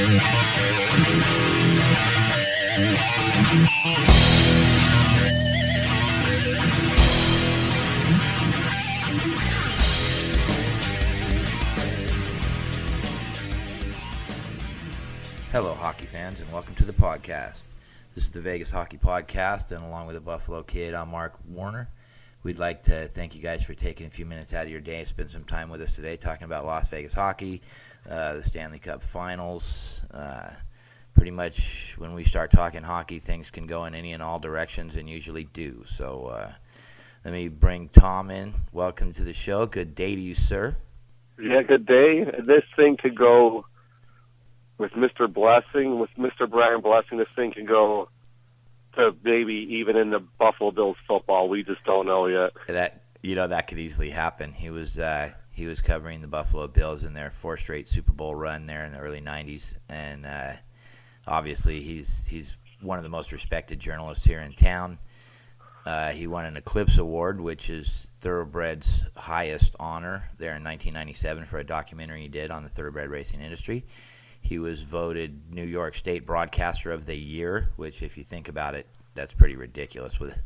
Hello, hockey fans, and welcome to the podcast. This is the Vegas Hockey Podcast, and along with the Buffalo Kid, I'm Mark Warner. We'd like to thank you guys for taking a few minutes out of your day, and spend some time with us today, talking about Las Vegas hockey, uh, the Stanley Cup Finals. Uh, pretty much, when we start talking hockey, things can go in any and all directions, and usually do. So, uh, let me bring Tom in. Welcome to the show. Good day to you, sir. Yeah, good day. This thing could go with Mr. Blessing, with Mr. Brian Blessing. This thing can go to maybe even in the Buffalo Bills football. We just don't know yet. That you know that could easily happen. He was uh, he was covering the Buffalo Bills in their four straight Super Bowl run there in the early '90s, and uh, obviously he's he's one of the most respected journalists here in town. Uh, he won an Eclipse Award, which is Thoroughbred's highest honor there in 1997 for a documentary he did on the thoroughbred racing industry. He was voted New York State Broadcaster of the Year, which, if you think about it, that's pretty ridiculous. With,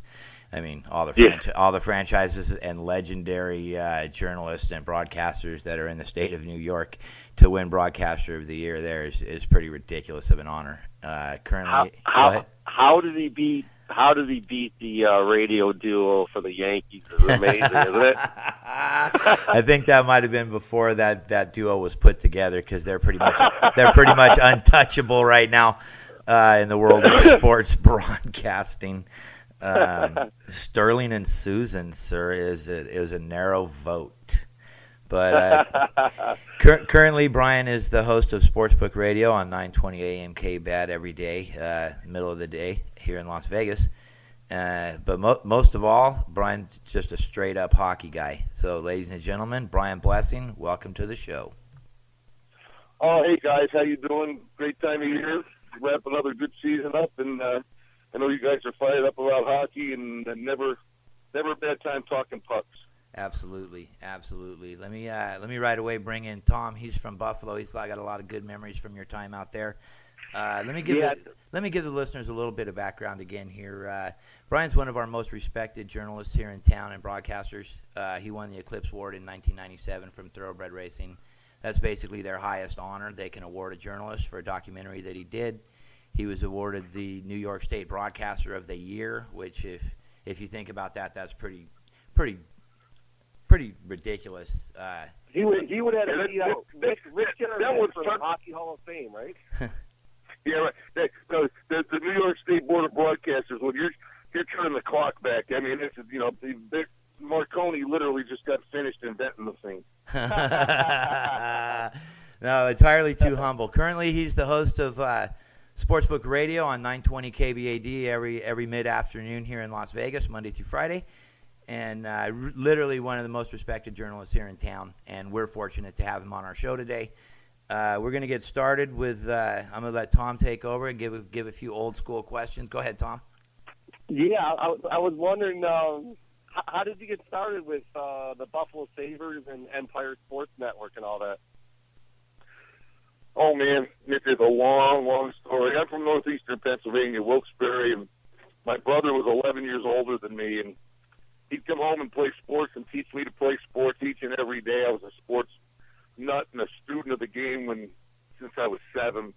I mean, all the Yeah. franchi- all the franchises and legendary uh, journalists and broadcasters that are in the state of New York to win Broadcaster of the Year there is, is pretty ridiculous of an honor. Uh, currently, How how how did he beat? How did he beat the uh, radio duo for the Yankees? It's amazing, isn't it? I think that might have been before that, that duo was put together because they're pretty much they're pretty much untouchable right now uh, in the world of sports broadcasting. Um, Sterling and Suzyn, sir, is a, is a narrow vote, but uh, cur- currently Brian is the host of Sportsbook Radio on 920 AM K Bad every day, uh, middle of the day here in Las Vegas. Uh, but mo- most of all, Brian's just a straight up hockey guy. So, ladies and gentlemen, Brian Blessing, welcome to the show. oh, hey guys, how you doing? Great time of year. Wrap another good season up, and uh, I know you guys are fired up about hockey, and, and never, never a bad time talking pucks. Absolutely, absolutely. Let me uh, let me right away bring in Tom. He's from Buffalo. He's got a lot of good memories from your time out there. Uh, let me give Yeah. the, let me give the listeners a little bit of background again here. Uh, Brian's one of our most respected journalists here in town and broadcasters. Uh, he won the Eclipse Award in 1997 from Thoroughbred Racing. That's basically their highest honor they can award a journalist for a documentary that he did. He was awarded the New York State Broadcaster of the Year, which, if if you think about that, that's pretty pretty pretty ridiculous. Uh, He would he would have Yeah, to that- beat out that- Rich, Rich that was for the Hockey Hall of Fame, right? Yeah, right. That, no, the, the New York State Board of Broadcasters. When you're you're turning the clock back, I mean, it's you know, they, they, Marconi literally just got finished inventing the thing. no, entirely too humble. Currently, he's the host of uh, Sportsbook Radio on 920 KBAD every every mid afternoon here in Las Vegas, Monday through Friday, and uh, r- literally one of the most respected journalists here in town. And we're fortunate to have him on our show today. Uh, we're going to get started with. Uh, I'm going to let Tom take over and give a, give a few old school questions. Go ahead, Tom. Yeah, I, I was wondering um, how, how did you get started with uh, the Buffalo Sabres and Empire Sports Network and all that? Oh man, it is a long, long story. I'm from northeastern Pennsylvania, Wilkes-Barre, and my brother was 11 years older than me, and he'd come home and play sports and teach me to play sports each and every day. I was a sports nut and a student of the game when since I was seven,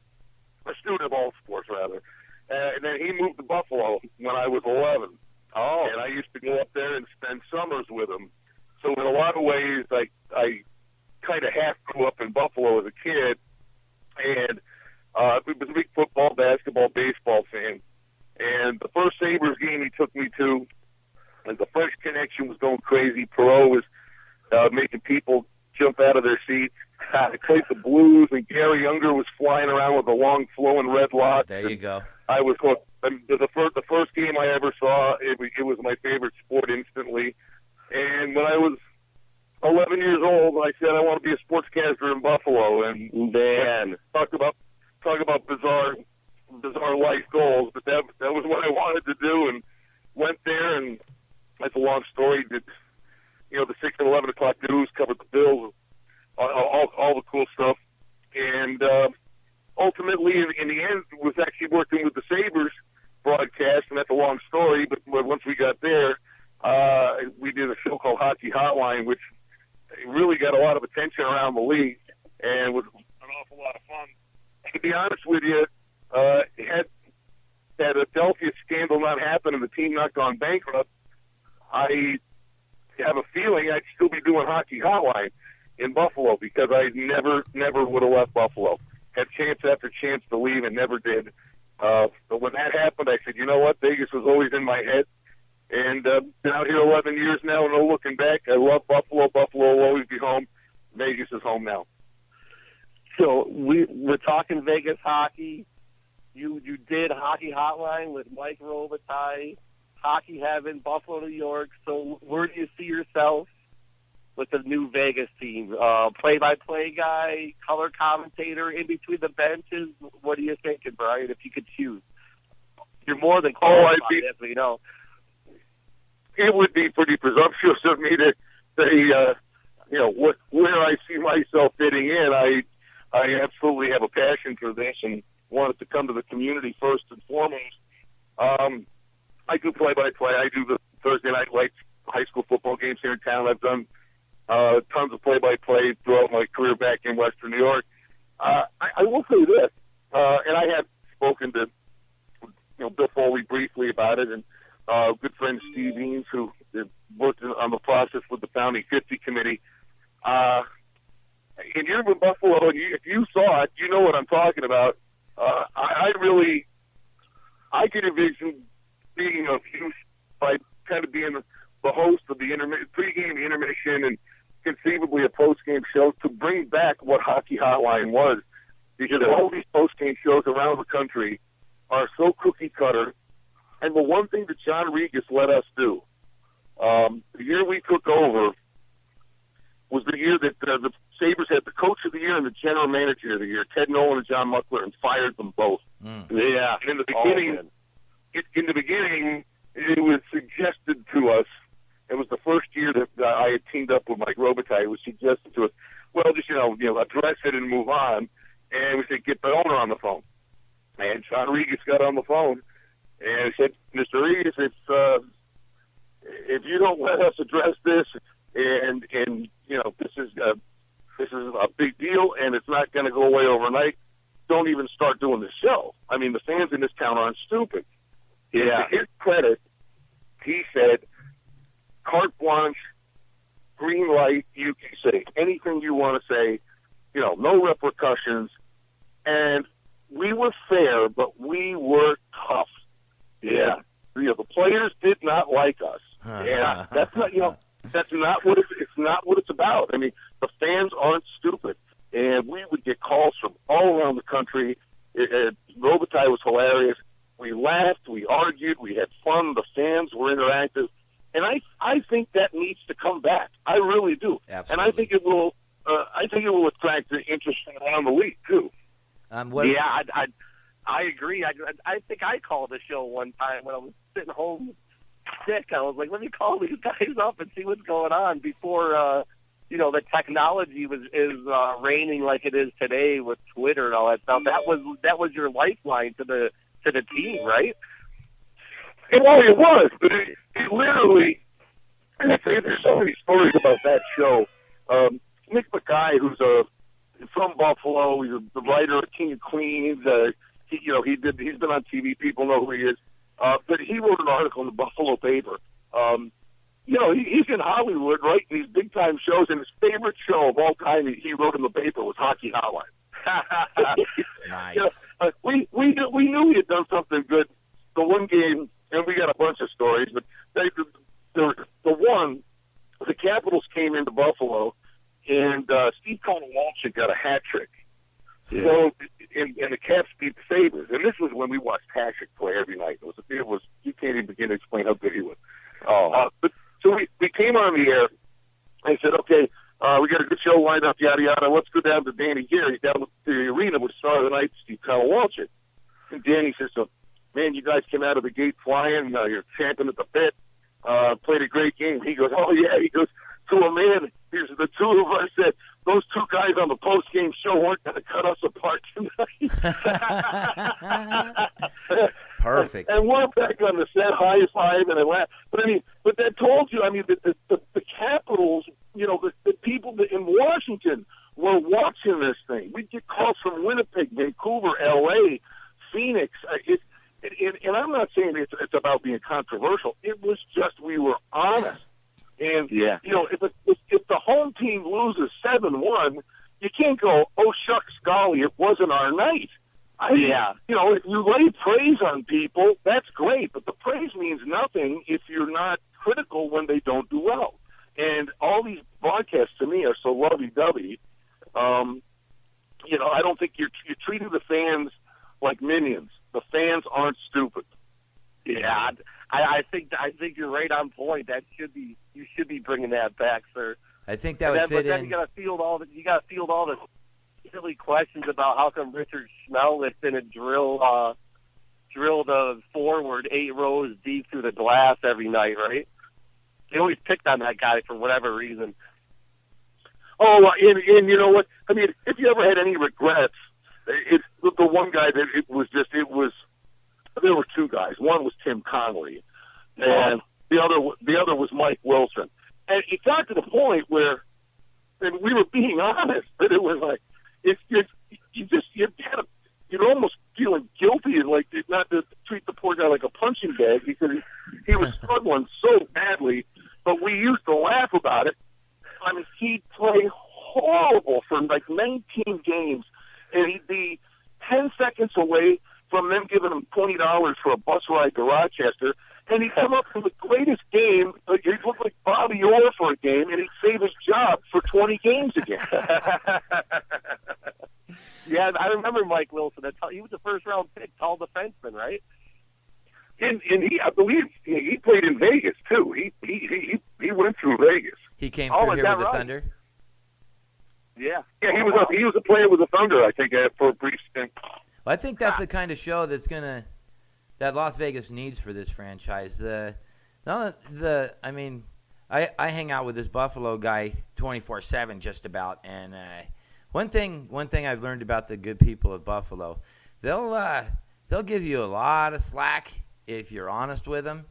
a student of all sports rather. Uh, and then he moved to Buffalo when I was 11. Oh, and I used to go up there and spend summers with him. So in a lot of ways, I I kind of half grew up in Buffalo as a kid, and uh, I was a big football, basketball, baseball fan. And the first Sabres game he took me to, and the French Connection was going crazy. Perreault was uh, making people jump out of their seats. I played the Blues, and Garry Unger was flying around with a long flowing red lock. There you go. I was hooked. And the, the first the first game I ever saw, it, it was my favorite sport instantly. And when I was 11 years old, I said I want to be a sportscaster in Buffalo. And man. talk about talk about bizarre bizarre life goals, but that that was what I wanted to do, and went there. And that's a long story. Did you know the six and eleven o'clock news covered the Bills, all all, all the cool stuff, and uh, ultimately, in, in the end, was actually working with the Sabres broadcast, and that's a long story. But, but once we got there, uh, we did a show called Hockey Hotline, which really got a lot of attention around the league and was an awful lot of fun. To be honest with you, uh, had that Adelphia scandal not happened and the team not gone bankrupt, I have a feeling I'd still be doing Hockey Hotline in Buffalo because I never, never would have left Buffalo. Had chance after chance to leave and never did. Uh, but when that happened, I said, you know what? Vegas was always in my head. And uh, been out here 11 years now, no looking back. I love Buffalo. Buffalo will always be home. Vegas is home now. So we we're talking Vegas hockey. You you did hockey hotline with Mike Robitaille, hockey heaven, Buffalo, New York. So where do you see yourself with the new Vegas team? Uh, play-by-play guy, color commentator, in between the benches. What are you thinking, Brian? If you could choose, you're more than Oh, I'd qualified, be- as we know. It would be pretty presumptuous of me to say, uh, you know, what, where I see myself fitting in. I, I absolutely have a passion for this and wanted to come to the community first and foremost. Um, I do play by play. I do the Thursday night lights high school football games here in town. I've done uh, tons of play by play throughout my career back in Western New York. Uh, I, I will say this, uh, and I have spoken to you know Bill Foley briefly about it, and uh, good friend Steve Eames, who worked on the process with the founding 50 committee. Uh, and you're in Buffalo, and you, if you saw it, you know what I'm talking about. Uh, I, I really, I could envision being of use by kind of being the, the host of the intermi- pregame intermission and conceivably a postgame show to bring back what Hockey Hotline was. Because all these postgame shows around the country are so cookie cutter. And the one thing that John Rigas let us do, um, the year we took over, was the year that uh, the Sabres had the coach of the year and the general manager of the year, Ted Nolan and John Muckler, and fired them both. Mm. Yeah. And in the Oh, beginning, man. it, in the beginning, it was suggested to us. It was the first year that uh, I had teamed up with Mike Robitaille. It was suggested to us, well, just you know, you know, address it and move on. And we said, get the owner on the phone. And John Rigas got on the phone and said, Mr. Rigas, if uh, if you don't let us address this, and and you know, this is uh, this is a big deal, and it's not going to go away overnight. Don't even start doing the show. I mean, the fans in this town aren't stupid. Yeah. To his credit, he said, carte blanche, green light, you can say anything you want to say, you know, no repercussions. And we were fair, but we were tough. Yeah. You know, the players did not like us. Yeah. That's not, you know, that's not what it's, it's not what it's about. I mean, the fans aren't stupid. And we would get calls from all around the country. It, it, Robitaille was hilarious. We laughed, we argued, we had fun. The fans were interactive, and I I think that needs to come back. I really do, and I think it will. Uh, I think it will attract the interest around the league too. Um, what, yeah, I, I, I agree. I, I think I called the show one time when I was sitting home sick. I was like, let me call these guys up and see what's going on before, uh, you know, the technology was is uh, reigning like it is today with Twitter and all that stuff. That was that was your lifeline to the to the team, right? And well, it was, but it, it literally. There's so many stories about that show. Um, Nick Bakay, who's a from Buffalo, he's a, the writer of King of Queens. Uh, he, you know, he did. He's been on TV. People know who he is. Uh, but he wrote an article in the Buffalo paper. Um, you know, he, he's in Hollywood writing these big time shows, and his favorite show of all time he, he wrote in the paper was Hockey Hotline. nice. You know, uh, we we we knew he had done something good. The one game, and we got a bunch of stories, but they, the, the the one, the Capitals came into Buffalo, and uh, Steve Walsh got a hat trick. So, and, and the Caps beat the Sabres, and this was when we watched Patrick play every night. It was it was you can't even begin to explain how good he was. Oh, Uh, but so we we came on the air. I said, okay, uh, we got a good show lined up, yada yada. Let's go down to Danny here. He's down at the arena with Star of the Night, Steve Konowalchuk. And Danny says, so, man, you guys came out of the gate flying. Uh, you're champing at the bit. Uh, played a great game. He goes, oh yeah. He goes to a man. Here's the two of us said those two guys on the post game show weren't going to cut us apart tonight. Perfect. And we're back on the set, high five, and I laugh. But I mean, but that told you, I mean, the the, the, the Capitals, you know, the, the people in Washington were watching this thing. We get calls from Winnipeg, Vancouver, L.A., Phoenix. Uh, It, it, and, and I'm not saying it's, it's about being controversial. It was just we were honest. And Yeah. you know, if it, if, if the home team loses seven one, you can't go, oh shucks, golly, it wasn't our night. I, Yeah. You know, if you lay praise on people, that's great, but the praise means nothing if you're not critical when they don't do well. And all these broadcasts to me are so lovey-dovey. Um, you know, I don't think you're you're treating the fans like minions. The fans aren't stupid. Yeah, I, I think I think you're right on point. That should be you should be bringing that back, sir. I think that But would then, but then in. you got to field all the you got to field all the silly questions about how come Richard going to drill uh, drill the forward eight rows deep through the glass every night, right? They always picked on that guy for whatever reason. Oh, and, and you know what? I mean, if you ever had any regrets, it's the, the one guy that it was just it was. There were two guys. One was Tim Connolly, and the other the other was Mike Wilson. And it got to the point where, and we were being honest, that it was like it's just you just you had a you're almost feeling guilty and like not to treat the poor guy like a punching bag because he, he was struggling so badly. But we used to laugh about it. I mean, he'd play horrible for like 19 games, and he'd be 10 seconds away from them giving him $20 for a bus ride to Rochester. And he'd come up from the greatest game. He looked like Bobby Orr for a game, and he'd save his job for 20 games again. yeah, I remember Mike Wilson. He was the first round pick, tall defenseman, right? and, and he, I believe, he, he played in Vegas too. He he he he went through Vegas. He came Oh, through is here that with the? Thunder. Yeah. Yeah, he was a, he was a player with the Thunder, I think, uh, for a brief stint. Well, I think that's the kind of show that's gonna that Las Vegas needs for this franchise. The no, the I mean, I I hang out with this Buffalo guy twenty four seven just about, and uh, one thing one thing I've learned about the good people of Buffalo, they'll uh, they'll give you a lot of slack if you're honest with them.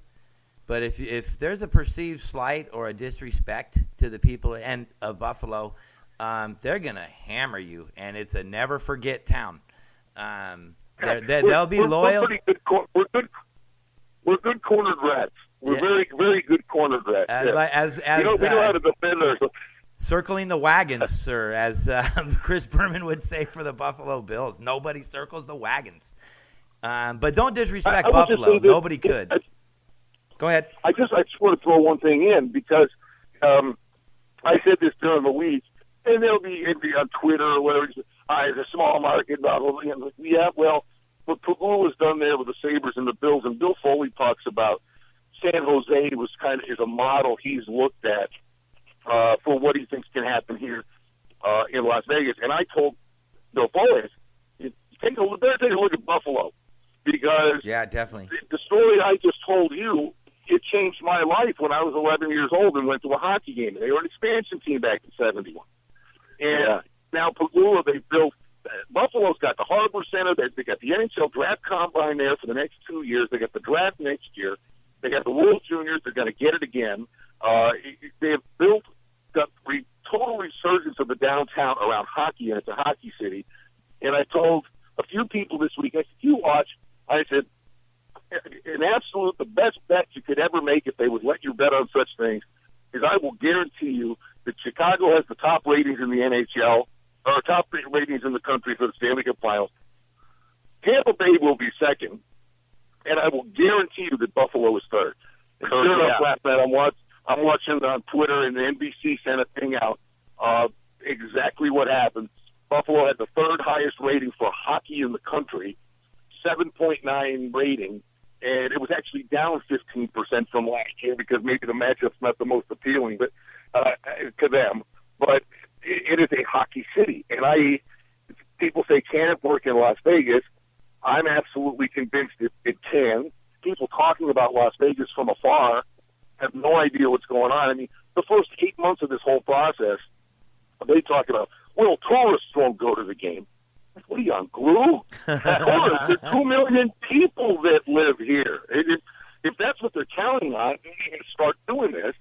But if if there's a perceived slight or a disrespect to the people and of Buffalo, um, they're gonna hammer you, and it's a never forget town. Um, they're, they're, We're- they'll be we're, loyal. We're, good, we're good. We're good cornered rats. We're Yeah. very, very good cornered rats. As, yeah. as, as we know, we know uh, how to defend ourselves. circling the wagons, sir, as uh, Chris Berman would say for the Buffalo Bills. Nobody circles the wagons. Um, but don't disrespect I- I Buffalo. Nobody could. I, Go ahead. I just, I just want to throw one thing in because um, I said this during the week, and there'll be, it'll be on Twitter or whatever. It's, uh, it's a small market, blah blah blah. Yeah, well, what Pegula has done there with the Sabres and the Bills, and Bill Foley talks about San Jose was kind of is a model he's looked at uh, for what he thinks can happen here uh, in Las Vegas. And I told Bill Foley, take a look, better take a look at Buffalo because Yeah, definitely. the- the story I just told you, it changed my life when I was 11 years old and went to a hockey game. They were an expansion team back in 71. And Yeah. Now Pegula, they built, uh, Buffalo's got the Harbor Center. They, they got the NHL Draft Combine there for the next two years. They got the draft next year. They got the World Juniors. They're going to get it again. Uh, they have built the re- total resurgence of the downtown around hockey, and it's a hockey city. And I told a few people this week, I said, you watch, I said, an absolute, the best bet you could ever make if they would let you bet on such things is I will guarantee you that Chicago has the top ratings in the NHL, or top ratings in the country for the Stanley Cup Finals. Tampa Bay will be second, and I will guarantee you that Buffalo is third. And sure enough, yeah. last night I'm watch, I'm watching on Twitter, and the NBC sent a thing out. Uh, exactly what happened. Buffalo had the third highest rating for hockey in the country, 7.9 rating, and it was actually down 15% from last year because maybe the matchup's not the most appealing, but uh, to them. But it, it is a hockey city, and I people say can it work in Las Vegas? I'm absolutely convinced it, it can. People talking about Las Vegas from afar have no idea what's going on. I mean, the first eight months of this whole process, they talk about Well, tourists won't go to the game. What are you on glue? There's two million people that live here. If, if that's what they're counting on, you need to start doing this.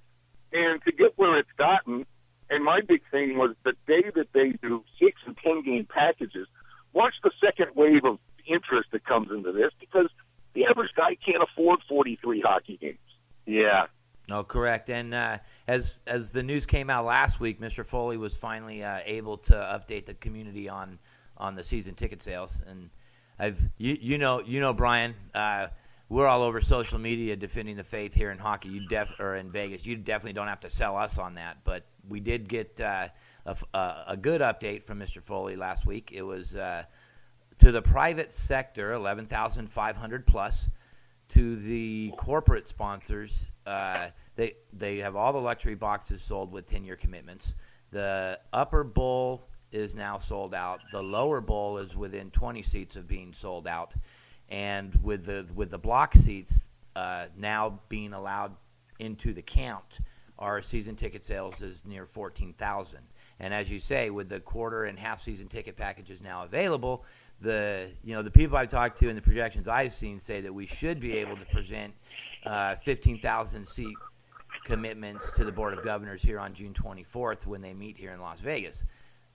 And to get where it's gotten, and my big thing was the day that they do six and ten game packages, watch the second wave of interest that comes into this because the average guy can't afford 43 hockey games. Yeah. No, correct. And uh, as as the news came out last week, Mr. Foley was finally uh, able to update the community on on the season ticket sales. And I've you you know you know Brian, uh, we're all over social media defending the faith here in hockey. You def or in Vegas, you definitely don't have to sell us on that. But we did get uh, a, a good update from Mr. Foley last week. It was uh, to the private sector, eleven thousand five hundred plus. To the corporate sponsors, uh, they they have all the luxury boxes sold with ten year commitments. The upper bowl is now sold out. The lower bowl is within 20 seats of being sold out, and with the with the block seats uh, now being allowed into the count, our season ticket sales is near 14,000. And as you say, with the quarter and half season ticket packages now available, the you know the people I've talked to and the projections I've seen say that we should be able to present uh, 15,000 seat commitments to the Board of Governors here on June 24th when they meet here in Las Vegas.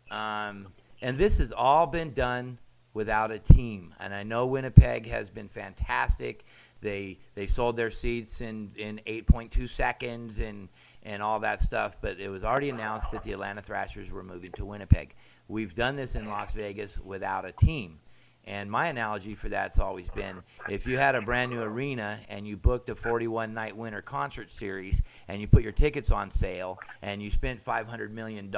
Um, and this has all been done without a team. And I know Winnipeg has been fantastic. They they sold their seats in, in 8.2 seconds and and all that stuff. But it was already announced that the Atlanta Thrashers were moving to Winnipeg. We've done this in Las Vegas without a team. And my analogy for that's always been if you had a brand new arena and you booked a 41 night winter concert series and you put your tickets on sale and you spent $500 million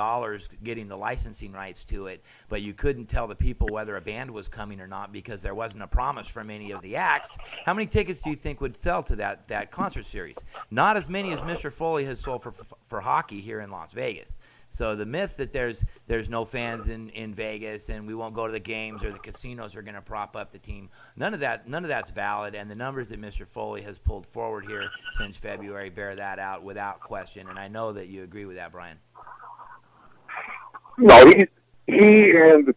getting the licensing rights to it, but you couldn't tell the people whether a band was coming or not because there wasn't a promise from any of the acts, how many tickets do you think would sell to that, that concert series? Not as many as Mr. Foley has sold for, for hockey here in Las Vegas. So the myth that there's there's no fans in, in Vegas and we won't go to the games or the casinos are going to prop up the team, none of that none of that's valid. And the numbers that Mr. Foley has pulled forward here since February bear that out without question. And I know that you agree with that, Brian. No, he he and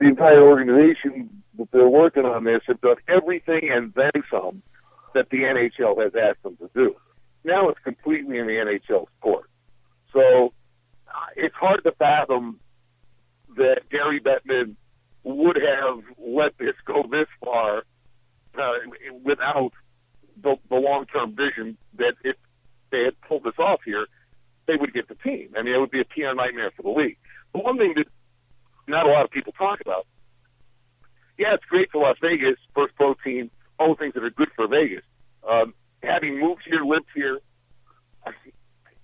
the entire organization that they're working on this have done everything and then some that the NHL has asked them to do. Now it's completely in the NHL's court. So it's hard to fathom that Gary Bettman would have let this go this far uh, without the, the long-term vision that if they had pulled this off here, they would get the team. I mean, it would be a PR nightmare for the league. But one thing that not a lot of people talk about, yeah, it's great for Las Vegas, first pro team, all the things that are good for Vegas. Um, having moved here, lived here,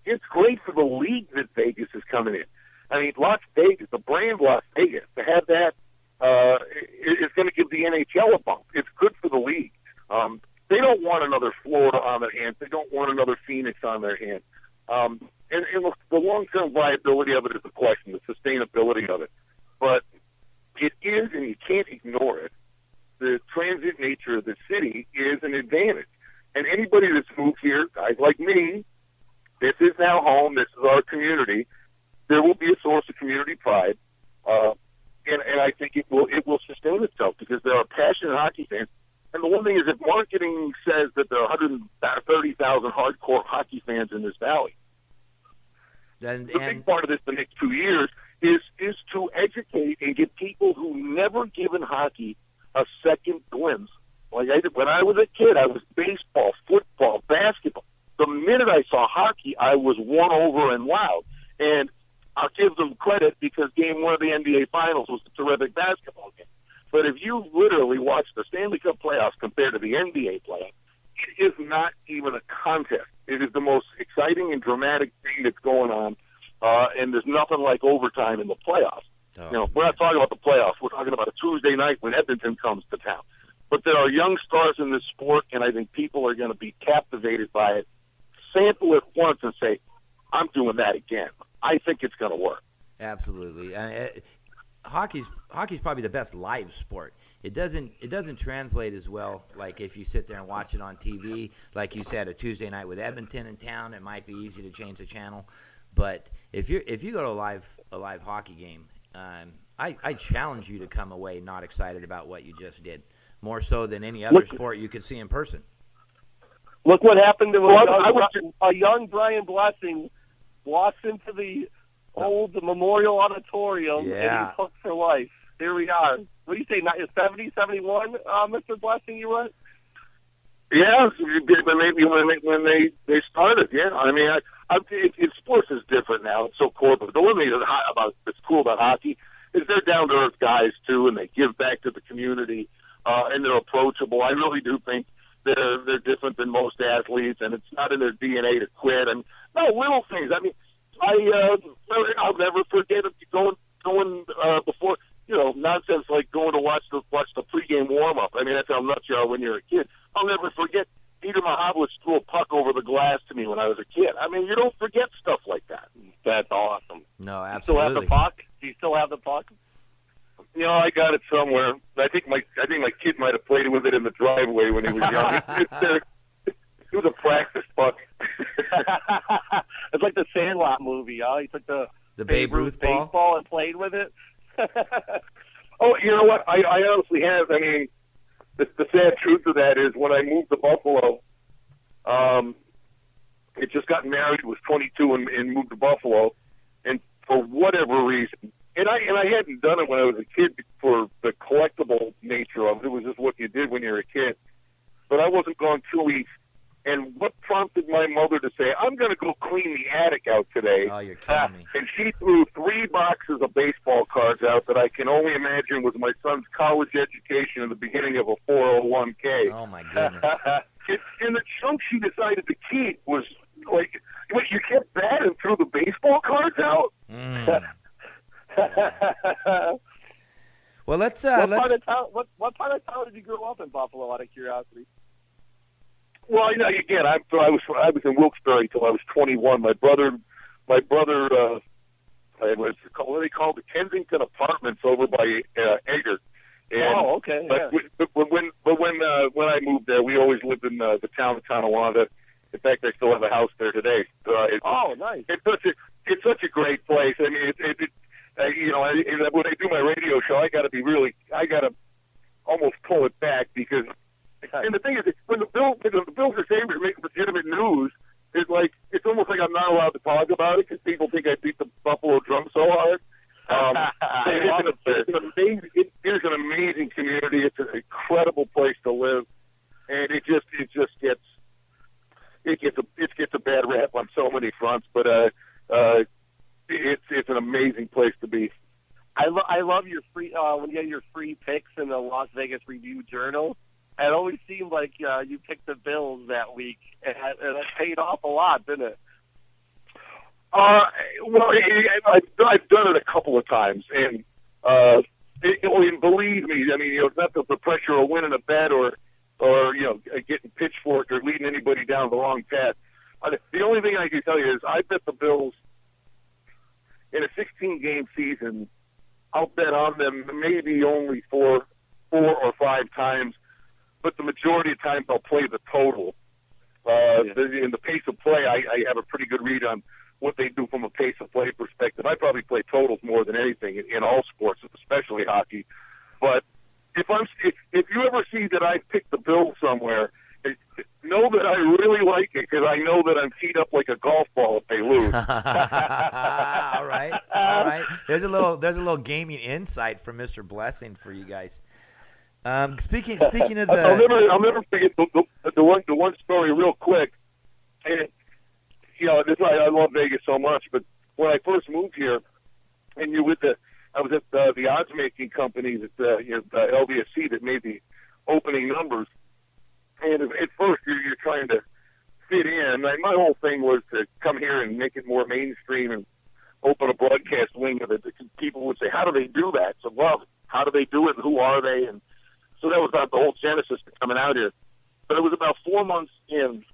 it's great for the league that Vegas is coming in. I mean, Las Vegas, the brand Las Vegas, to have that uh, is going to give the NHL a bump. It's good for the league. Um, they don't want another Florida on their hands. They don't want another Phoenix on their hands. Um, and, and the long-term viability of it is the question, the sustainability of it. But it is, and you can't ignore it. The transit nature of the city is an advantage. And anybody that's moved here, guys like me, this is now home. This is our community. There will be a source of community pride, uh, and, and I think it will it will sustain itself because there are passionate hockey fans. And the one thing is, if marketing says that there are 130,000 hardcore hockey fans in this valley, and, the big part of this the next two years is is to educate and get people who never given hockey a second glimpse. Like I did when I was a kid, I was baseball, football, basketball the minute I saw hockey, I was won over and wowed. And I'll give them credit because game one of the NBA Finals was a terrific basketball game. But if you literally watch the Stanley Cup playoffs compared to the NBA playoffs, it is not even a contest. It is the most exciting and dramatic thing that's going on, uh, and there's nothing like overtime in the playoffs. Oh, you know, we're not talking about the playoffs. We're talking about a Tuesday night when Edmonton comes to town. But there are young stars in this sport, and I think people are going to be captivated by it sample it once and say, I'm doing that again. I think it's going to work. Absolutely. Uh, hockey's hockey's probably the best live sport. It doesn't it doesn't translate as well like if you sit there and watch it on TV. Like you said, a Tuesday night with Edmonton in town, it might be easy to change the channel. But if you if you go to a live a live hockey game um, I, I challenge you to come away not excited about what you just did, more so than any other Look- sport you could see in person. Look what happened to a, Well, young, I was a young Brian Blessing walks into the old Memorial Auditorium Yeah. and he's hooked for life. Here we are. What do you say, not 70, 71, uh, Mr. Blessing, you went? Yeah, when they when they when they they started, yeah. I mean, I, I it, it, sports is different now. It's so corporate. The one thing that's hot about that's cool about hockey is they're down to earth guys too, and they give back to the community, uh, and they're approachable. I really do think they're they're different than most athletes, and it's not in their DNA to quit. And no little things. I mean, I uh, I'll never forget going going uh, before you know nonsense like going to watch the watch the pregame warm up. I mean, that's how nuts you are when you're a kid. I'll never forget Peter Mahovlich threw a puck over the glass to me when I was a kid. I mean, you don't forget stuff like that. That's awesome. No, You still have the absolutely. puck? Do you still have the puck? You know, I got it somewhere. I think my I think my kid might have played with it in the driveway when he was young. It's, it's. It was a practice puck. it's like the Sandlot movie, huh? He took the The Babe Ruth ball. baseball and played with it. Oh, you know what? I, I honestly have. I mean, the, the sad truth of that is when I moved to Buffalo, um, had just gotten married, was 22, and, and moved to Buffalo, and for whatever reason, and I and I hadn't done it when I was a kid for the collectible nature of it. It was just what you did when you were a kid. But I wasn't gone two weeks, and what prompted my mother to say, "I'm going to go clean the attic out today." Oh, you're kidding me. and she threw three boxes of baseball cards out that I can only imagine was my son's college education in the beginning of a 401k. Oh my goodness. It, and the chunk she decided to keep was like, wait, you kept that and threw the baseball cards out? Mm. Well, let's uh, what let's part of town? What what part of town did you grow up in Buffalo? Out of curiosity. Well, you know, again, I, I was I was in Wilkes-Barre till I was 21. My brother, my brother, uh, it was called, what do they call the Kensington Apartments over by uh, Eggert. And, oh, okay. But, yeah. we- but when- when but when uh, when I moved there, we always lived in uh, the town of Tonawanda. In fact, I still have a house there today. Uh, it's, oh, nice. it's such a it's such a great place. I mean, it, it, it uh, you know, I, when I do my radio show, I got to be really, I got to almost pull it back because. And the thing is, when the Bills, when the Bills are saying make legitimate news, it's like it's almost like I'm not allowed to talk about it because people think I beat the Buffalo drum so hard. Um, it's, an, it's an amazing. It is an amazing community. It's an incredible place to live, and it just it just gets it gets a it gets a bad rap on so many fronts. But uh, uh, it's it's an amazing place to be. I, lo- I love your free uh, when you had your free picks in the Las Vegas Review Journal. It always seemed like uh, you picked the Bills that week, and, and it paid off a lot, didn't it? Uh, well, I, I've, I've done it a couple of times, and uh, it, well, and believe me, I mean, you know, it's not the, pressure of winning a bet or, or you know, getting pitchforked or leading anybody down the wrong path. The only thing I can tell you is I bet the Bills in a 16 game season. I'll bet on them maybe only four, four or five times, but the majority of times I'll play the total. Uh, Yeah. the, in the pace of play, I, I have a pretty good read on what they do from a pace of play perspective. I probably play totals more than anything in, in all sports, especially hockey. But if I'm if, if you ever see that I picked the Bills somewhere, know that I really like it because I know that I'm teed up like a golf ball if they lose. all right, all right. There's a little there's a little gaming insight from Mr. Blessing for you guys. Um, speaking speaking of I'll the never I'll never forget the, the, the one the one story real quick. And you know, this I, I love Vegas so much, but when I first moved here, and you with the I was at uh, the odds making company that uh, you know, uh, LVSC that made the opening numbers, and at first you're, you're trying to fit in. Like, my whole thing was to come here and make it more mainstream and open a broadcast wing of it. People would say, "How do they do that?" So, well, how do they do it? And who are they? And so that was about the whole genesis to coming out here. But it was about four months in.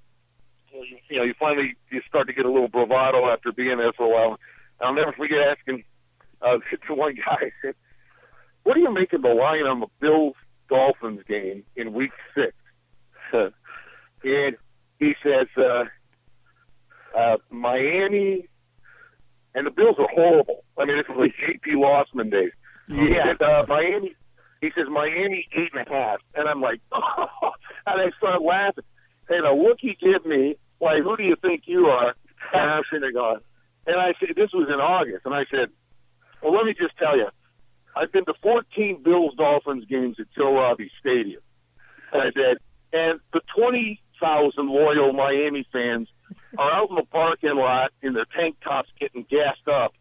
You know, you finally you start to get a little bravado after being there for a while. I'll never forget asking uh, to one guy, "What do you make of the line on the Bills Dolphins game in Week Six? and he says, uh, uh, "Miami and the Bills were horrible. I mean, this was like J.P. Losman days. Yeah. And, uh, Miami. He says Miami eight and a half, and I'm like, oh, and I start laughing. And a look he gave me, like, who do you think you are? And I'm sitting there going, and I said, this was in August, and I said, well, let me just tell you, I've been to 14 Bills Dolphins games at Joe Robbie Stadium. And I said, and the 20,000 loyal Miami fans are out in the parking lot in their tank tops getting gassed up.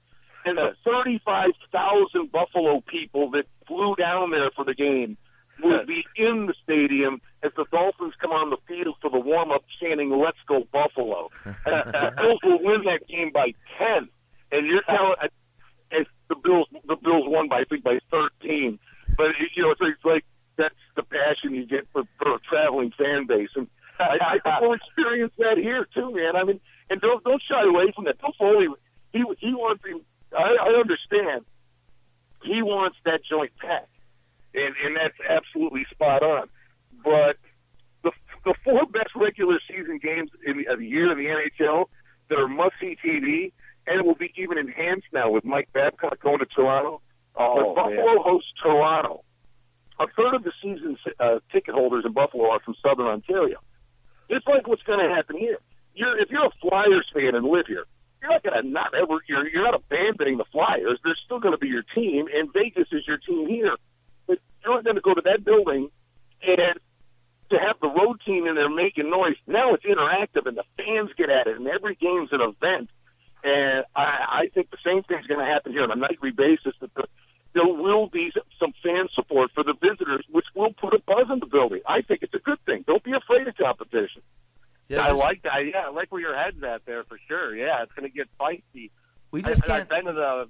And the 35,000 Buffalo people that flew down there for the game will be in the stadium as the Dolphins come on the field for the warm up chanting, Let's go Buffalo. the Bills will win that game by 10. And you're telling, as the Bills, the Bills won by, I think, by 13. But, you know, it's, it's like, that's the passion you get for, for a traveling fan base. And I, I will experience that here too, man. I mean, and don't don't shy away from that. Bill Foley, he he wants him. I, I understand. He wants that joint pack, and and that's absolutely spot on. But the the four best regular season games in the, of the year in the NHL that are must see TV, and it will be even enhanced now with Mike Babcock going to Toronto. Oh, but Buffalo man. hosts Toronto. A third of the season uh, ticket holders in Buffalo are from Southern Ontario. It's like what's going to happen here. You're if you're a Flyers fan and live here, you're not going to not ever you're you're not abandoning the Flyers. They're still going to be your team, and Vegas is your team here. But you're not going to go to that building and to have the road team in there making noise. Now it's interactive, and the fans get at it, and every game's an event. And I, I think the same thing's going to happen here on a nightly basis. That the, there will be some fan support for the visitors, which will put a buzz in the building. I think it's a good thing. Don't be afraid of competition. Yeah, I just- like that. Yeah, I like where your head's at there for sure. Yeah, it's going to get feisty. we I, just and can't. I've been to the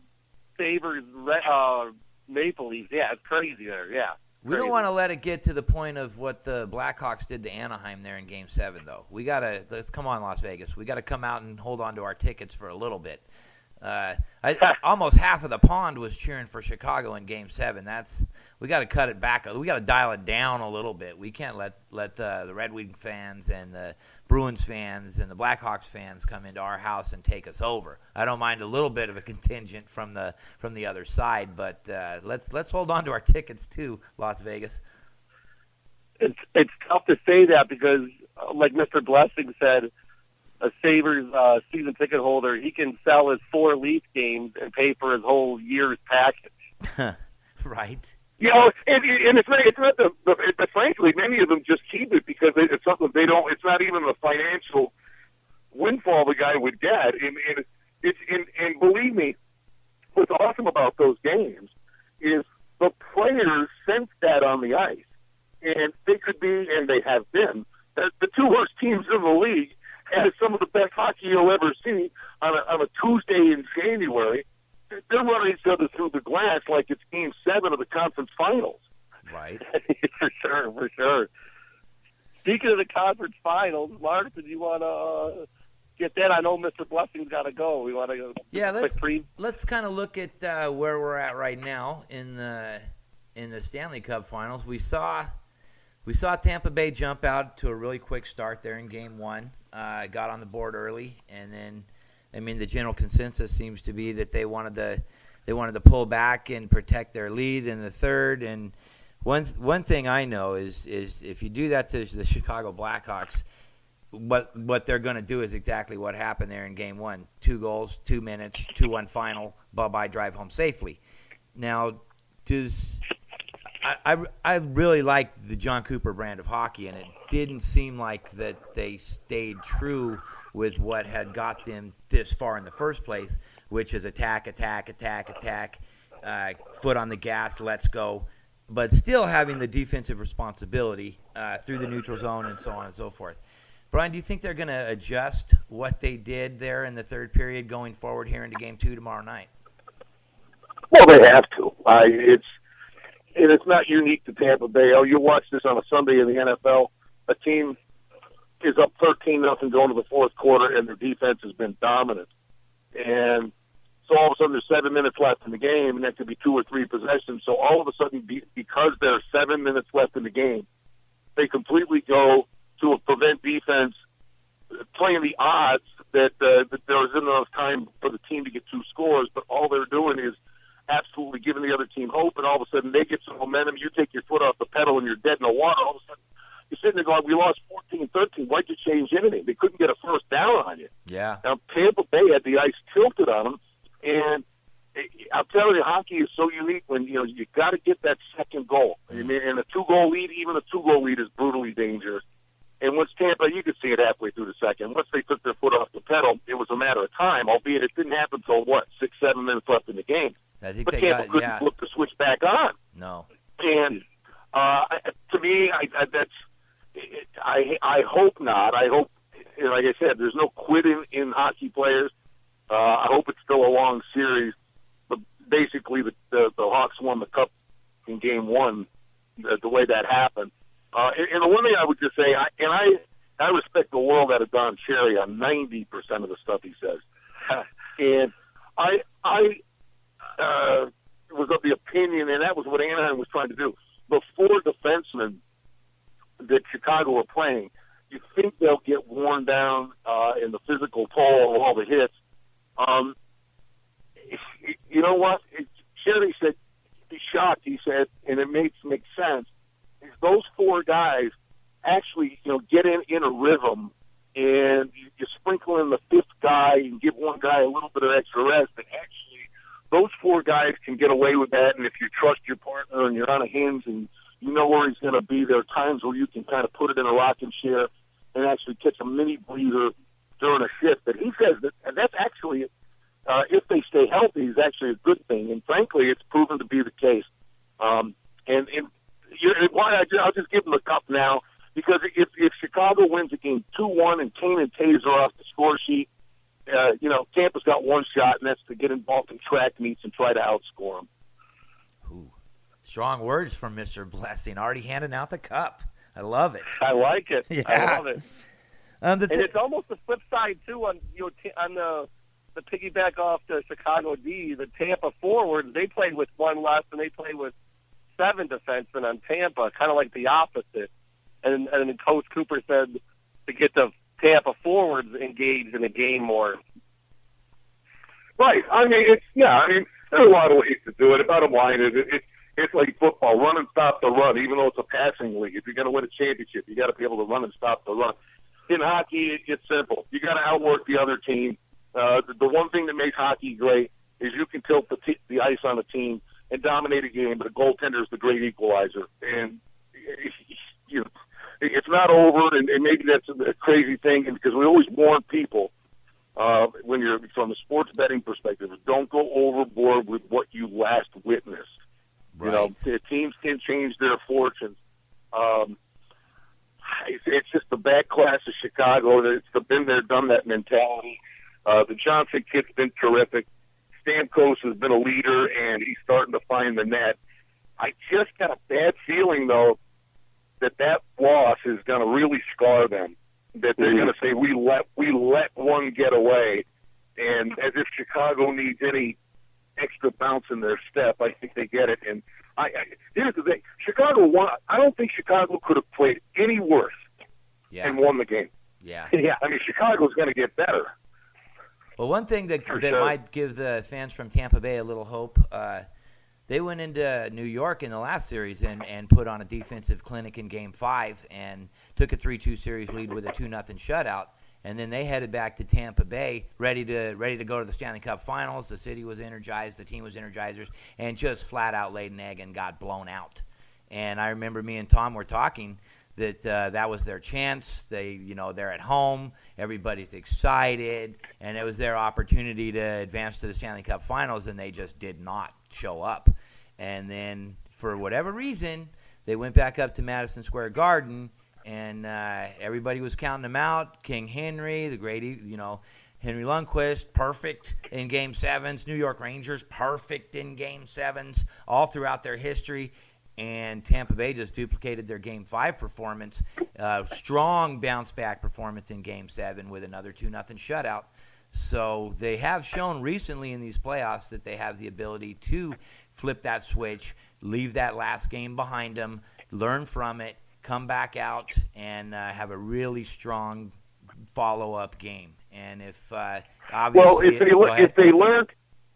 Sabres, Re- uh, Maple Leafs. Yeah, it's crazy there. Yeah. We don't Crazy. want to let it get to the point of what the Blackhawks did to Anaheim there in Game Seven, though. We gotta let's come on, Las Vegas. We gotta come out and hold on to our tickets for a little bit. Uh, I, almost half of the pond was cheering for Chicago in Game Seven. That's we got to cut it back. We got to dial it down a little bit. We can't let let the, the Red Wing fans and the Bruins fans and the Blackhawks fans come into our house and take us over. I don't mind a little bit of a contingent from the from the other side, but uh, let's let's hold on to our tickets too, Las Vegas. It's it's tough to say that because, uh, like Mr. Blessing said, a Sabres uh, season ticket holder he can sell his four Leaf games and pay for his whole year's package. right. You know, and, and it's not, it's not the, the, but frankly, many of them just keep it because it's something they don't, it's not even the financial windfall the guy would get. And, and it's, and, and believe me, what's awesome about those games is the players sense that on the ice. And they could be, and they have been, the, the two worst teams in the league and some of the best hockey you'll ever see on a, on a Tuesday in January. They're running each other through the glass like it's game seven of the conference finals. Right. for sure, for sure. Speaking of the conference finals, Martin, you want to uh, get that? I know Mr. Blessing's got to go. We want to go. Yeah, let's pre- let's kind of look at uh, where we're at right now in the in the Stanley Cup Finals. We saw we saw Tampa Bay jump out to a really quick start there in Game One. Uh, got on the board early, and then I mean the general consensus seems to be that they wanted to they wanted to pull back and protect their lead in the third. And one one thing I know is is if you do that to the Chicago Blackhawks, what what they're going to do is exactly what happened there in game one: two goals, two minutes, two one final. Bye bye, drive home safely. Now, does I, I really like the Jon Cooper brand of hockey, and it didn't seem like that they stayed true with what had got them this far in the first place, which is attack, attack, attack, attack, uh, foot on the gas, let's go, but still having the defensive responsibility uh, through the neutral zone and so on and so forth. Brian, do you think they're going to adjust what they did there in the third period going forward here into Game Two tomorrow night? Well, they have to. I it's and it's not unique to Tampa Bay. Oh, you watch this on a Sunday in the NFL. A team is up thirteen nothing going to the fourth quarter, and their defense has been dominant. And so all of a sudden, there's seven minutes left in the game, and that could be two or three possessions. So all of a sudden, be, because there's seven minutes left in the game, they completely go to a prevent defense, playing the odds that, uh, that there was enough time for the team to get two scores, but all they're doing is absolutely giving the other team hope, and all of a sudden they get some momentum. You take your foot off the pedal and you're dead in the water. All of a sudden you're sitting there going, "We lost 14-13. Why'd you change anything? They couldn't get a first down on you." Yeah. Now Tampa Bay had the ice tilted on them, and I'll tell you, hockey is so unique when you know you got to get that second goal. I mm. mean, and a two-goal lead, even a two-goal lead, is brutally dangerous. And once Tampa, you could see it halfway through the second. Once they took their foot off the pedal, it was a matter of time. Albeit it didn't happen until what six, seven minutes left in the game. I think But they Tampa got couldn't yeah. flip the switch back on. No. And uh, to me, I, I, that's I I hope not. I hope, like I said, there's no quitting in hockey players. Uh, I hope it's still a long series. But basically, the the, the Hawks won the cup in Game One. The, the way that happened. Uh, and, and the one thing I would just say, I, and I I respect the world out of Don Cherry on ninety percent of the stuff he says. and I I uh, was of the opinion, and that was what Anaheim was trying to do. The four defensemen that Chicago are playing, you think they'll get worn down uh, in the physical toll of all the hits. Um, you know what? It, Cherry said he's shocked. He said, and it makes makes sense. Is those four guys actually, you know, get in in a rhythm, and you, you sprinkle in the fifth guy and give one guy a little bit of extra rest, and actually those four guys can get away with that. And if you trust your partner and you're on a hinge and you know where he's going to be, there are times where you can kind of put it in a rocking chair and actually catch a mini breather during a shift. But he says that, and that's actually, uh, if they stay healthy, is actually a good thing. And frankly, it's proven to be the case. Um, and and you're, why I, I'll just give them the cup now because if if Chicago wins a game two one and Kane and Toews are off the score sheet, uh, you know Tampa's got one shot, and that's to get involved in track meets and try to outscore them. Ooh. Strong words from Mr. Blessing. Already handing out the cup. I love it. I like it. Yeah. I love it. Um, the And it's almost the flip side too on you know, t- on the the piggyback off the Chicago D. The Tampa forwards they played with one less and they played with seven defensemen on Tampa, kind of like the opposite. And and then Coach Cooper said to get the Tampa forwards engaged in the game more. Right. I mean, it's yeah. I mean, there are a lot of ways to do it. Bottom line is, it, it, it's like football: run and stop the run. Even though it's a passing league, if you're going to win a championship, you got to be able to run and stop the run. In hockey, it, it's simple. You got to outwork the other team. Uh, the, the one thing that makes hockey great is you can tilt the, t- the ice on a team and dominate a game, but a goaltender is the great equalizer. And you know, it's not over, and, and maybe that's a, crazy thing, because we always warn people uh, when you're from a sports betting perspective, don't go overboard with what you last witnessed. You know, teams can change their fortunes. Um, it's, it's just the back class of Chicago. It's the been there, done that mentality. Uh, the Johnson kid's been terrific. Stamkos has been a leader, and he's starting to find the net. I just got a bad feeling, though, that that loss is going to really scar them. That they're going to say we let we let one get away, and as if Chicago needs any extra bounce in their step. I think they get it. And I, I here's the thing: Chicago won. I don't think Chicago could have played any worse yeah. and won the game. Yeah. Yeah. I mean, Chicago's going to get better. Well, one thing that For that sure. might give the fans from Tampa Bay a little hope. Uh, they went into New York in the last series and, and put on a defensive clinic in Game Five and took a three-two series lead with a two nothing shutout. And then they headed back to Tampa Bay, ready to ready to go to the Stanley Cup Finals. The city was energized, the team was energizers, and just flat out laid an egg and got blown out. And I remember me and Tom were talking that uh, that was their chance. They, you know, they're at home. Everybody's excited, and it was their opportunity to advance to the Stanley Cup Finals, and they just did not show up. And then, for whatever reason, they went back up to Madison Square Garden, and uh, everybody was counting them out. King Henry, the great, you know. Henry Lundqvist, perfect in Game Sevens. New York Rangers, perfect in Game Sevens, all throughout their history and Tampa Bay just duplicated their Game Five performance. Uh, strong bounce back performance in Game Seven with another two nothing shutout. So they have shown recently in these playoffs that they have the ability to flip that switch, leave that last game behind them, learn from it, come back out, and uh, have a really strong follow up game. And if uh, obviously, well, if they ahead. if they learned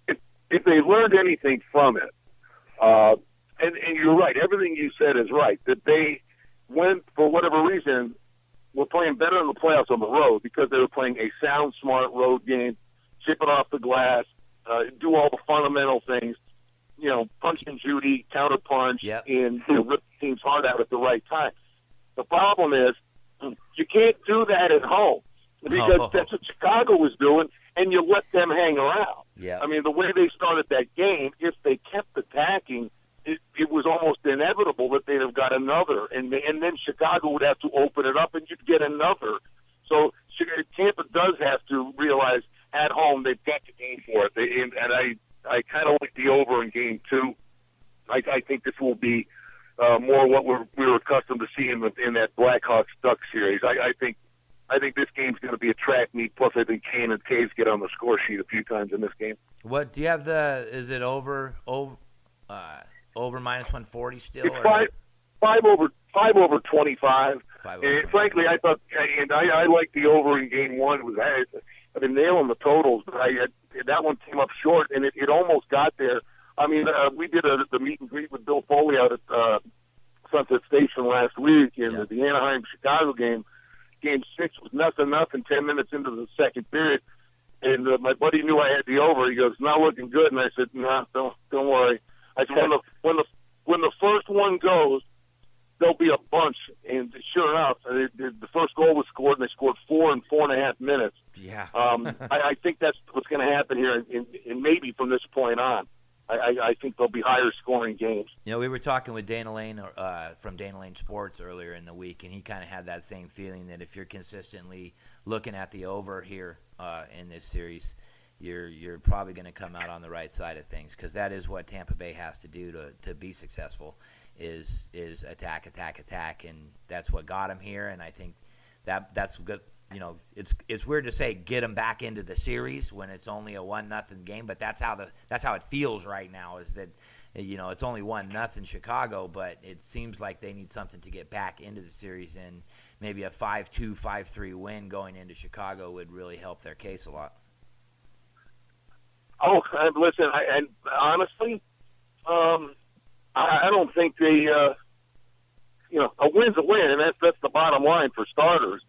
if, if they learned anything from it, uh, and and you're right, everything you said is right. That they went for whatever reason were playing better in the playoffs on the road because they were playing a sound, smart road game, chip it off the glass, uh, do all the fundamental things. You know, punch and Judy, counter punch, Yep. and you know, rip the teams hard out at the right time. The problem is you can't do that at home because Oh. that's what Chicago was doing, and you let them hang around. yeah, I mean, the way they started that game, if they kept attacking, it, it was almost inevitable that they'd have got another, and and then Chicago would have to open it up, and you'd get another. So Tampa does have to realize at home they've got to go for it. They, and, and I I kind of like the over in game two. I, I think this will be uh, more what we're we were accustomed to seeing in that Blackhawks Duck series. I, I think I think this game's going to be a track meet. Plus, I think Kane and Toews get on the score sheet a few times in this game. what do you have the? Is it over over uh, over minus one forty still? It's or five five over five over twenty five. And frankly, I thought, and I, I like the over in game one. It was I, I've been nailing the totals, but I that one came up short, and it, it almost got there. I mean, uh, we did a, the meet and greet with Bill Foley out at uh, Sunset Station last week, and Yeah. the Anaheim Chicago game, game six was nothing, nothing. Ten minutes into the second period, and uh, my buddy knew I had the over. He goes, "Not looking good," and I said, "No, nah, don't don't worry." I said, "When the when the when the first one goes, there'll be a bunch. And sure enough, the, the first goal was scored, and they scored four in four and a half minutes. yeah, Um, I, I think that's what's going to happen here, and, and maybe from this point on. I, I, I think there'll be higher scoring games. You know, we were talking with Dana Lane uh, from Dana Lane Sports earlier in the week, and he kind of had that same feeling that if you're consistently looking at the over here uh, in this series, you're you're probably going to come out on the right side of things because that is what Tampa Bay has to do to, to be successful is is attack, attack, attack, and that's what got him here. And I think that that's good. You know, it's it's weird to say get them back into the series when it's only a one nothing game, but that's how the that's how it feels right now. Is that you know it's only one nothing Chicago, but it seems like they need something to get back into the series, and maybe a 5-2, 5-3 win going into Chicago would really help their case a lot. Oh, listen, I, and honestly, um, I, don't think they, uh, you know, a win's a win, and that's that's the bottom line for starters.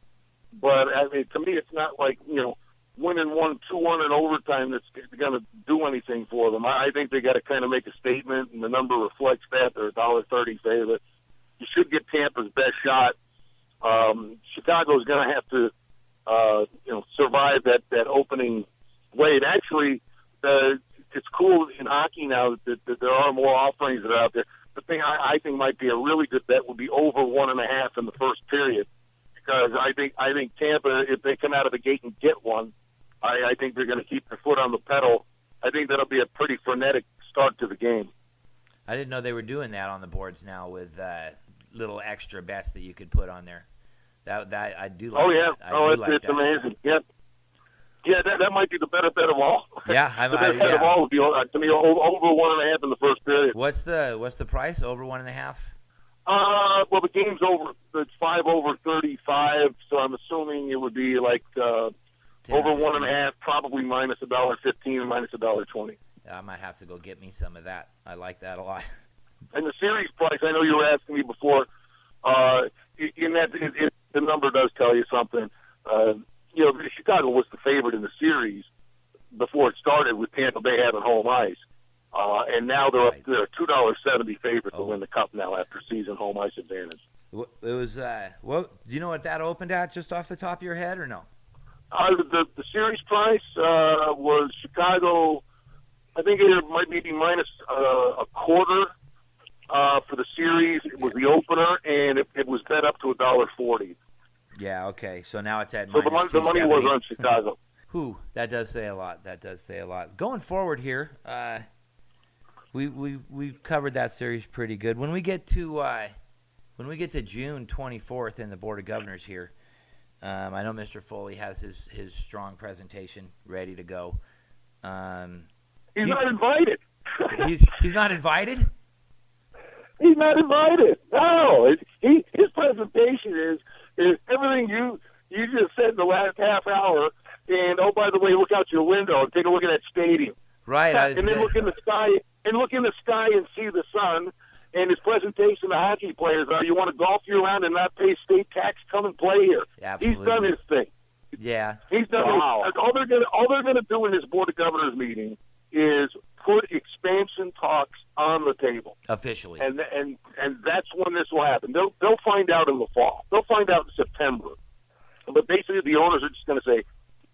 But I mean, to me, it's not like you know, winning one two one in overtime that's going to do anything for them. I, think they got to kind of make a statement, and the number reflects that. They're a dollar thirty favorite. You should get Tampa's best shot. Um, Chicago's going to have to, uh, you know, survive that that opening wave. Actually, uh, it's cool in hockey now that, that there are more offerings that are out there. The thing I, I think might be a really good bet would be over one and a half in the first period, because I think I think Tampa, if they come out of the gate and get one, I, I think they're going to keep their foot on the pedal. I think that'll be a pretty frenetic start to the game. I didn't know they were doing that on the boards now with uh, little extra bets that you could put on there. That that I do like. oh yeah, that. I oh it's, like it's that. amazing. Yeah, yeah, that that might be the better bet of all. Yeah, I'm, the I, best bet of all would be uh, to me over one and a half in the first period. What's the what's the price? Over one and a half. Uh, well, the game's over. It's five over thirty-five, so I'm assuming it would be like uh, 10 over one and a 15? half, probably minus a dollar fifteen and minus a dollar twenty. I might have to go get me some of that. I like that a lot. And the series price, I know you were asking me before. Uh, in that, it, it, the number does tell you something. Uh, you know, Chicago was the favorite in the series before it started, with Tampa Bay having home ice. Uh, and now they're up, they're a two dollar seventy favorite Oh. to win the cup now after season home ice advantage. It was. Uh, what do you know what that opened at? Just off the top of your head, or no? Uh, the the series price uh, was Chicago. I think it might be minus uh, a quarter uh, for the series. It was the opener, and it, it was bet up to a dollar forty. Yeah. Okay. So now it's at So the money, the money was on Chicago. Whew, that does say a lot. That does say a lot. Going forward here, uh, we we we've covered that series pretty good. When we get to uh, when we get to June twenty fourth in the Board of Governors here, um, I know Mr. Foley has his his strong presentation ready to go. Um, He's not invited. he's he's not invited. He's not invited. No, he his presentation is is everything you you just said in the last half hour, and oh, by the way, look out your window and take a look at that stadium. Right. I and then look in the sky and look in the sky and see the sun. And his presentation to hockey players are: you want to golf year round and not pay state tax? Come and play here. Absolutely. He's done his thing. Yeah. He's done Wow. his, all they're gonna all they're gonna do in this board of governors meeting is put expansion talks on the table, Officially. and and and that's when this will happen. They'll they'll find out in the fall. They'll find out in September. But basically, the owners are just going to say,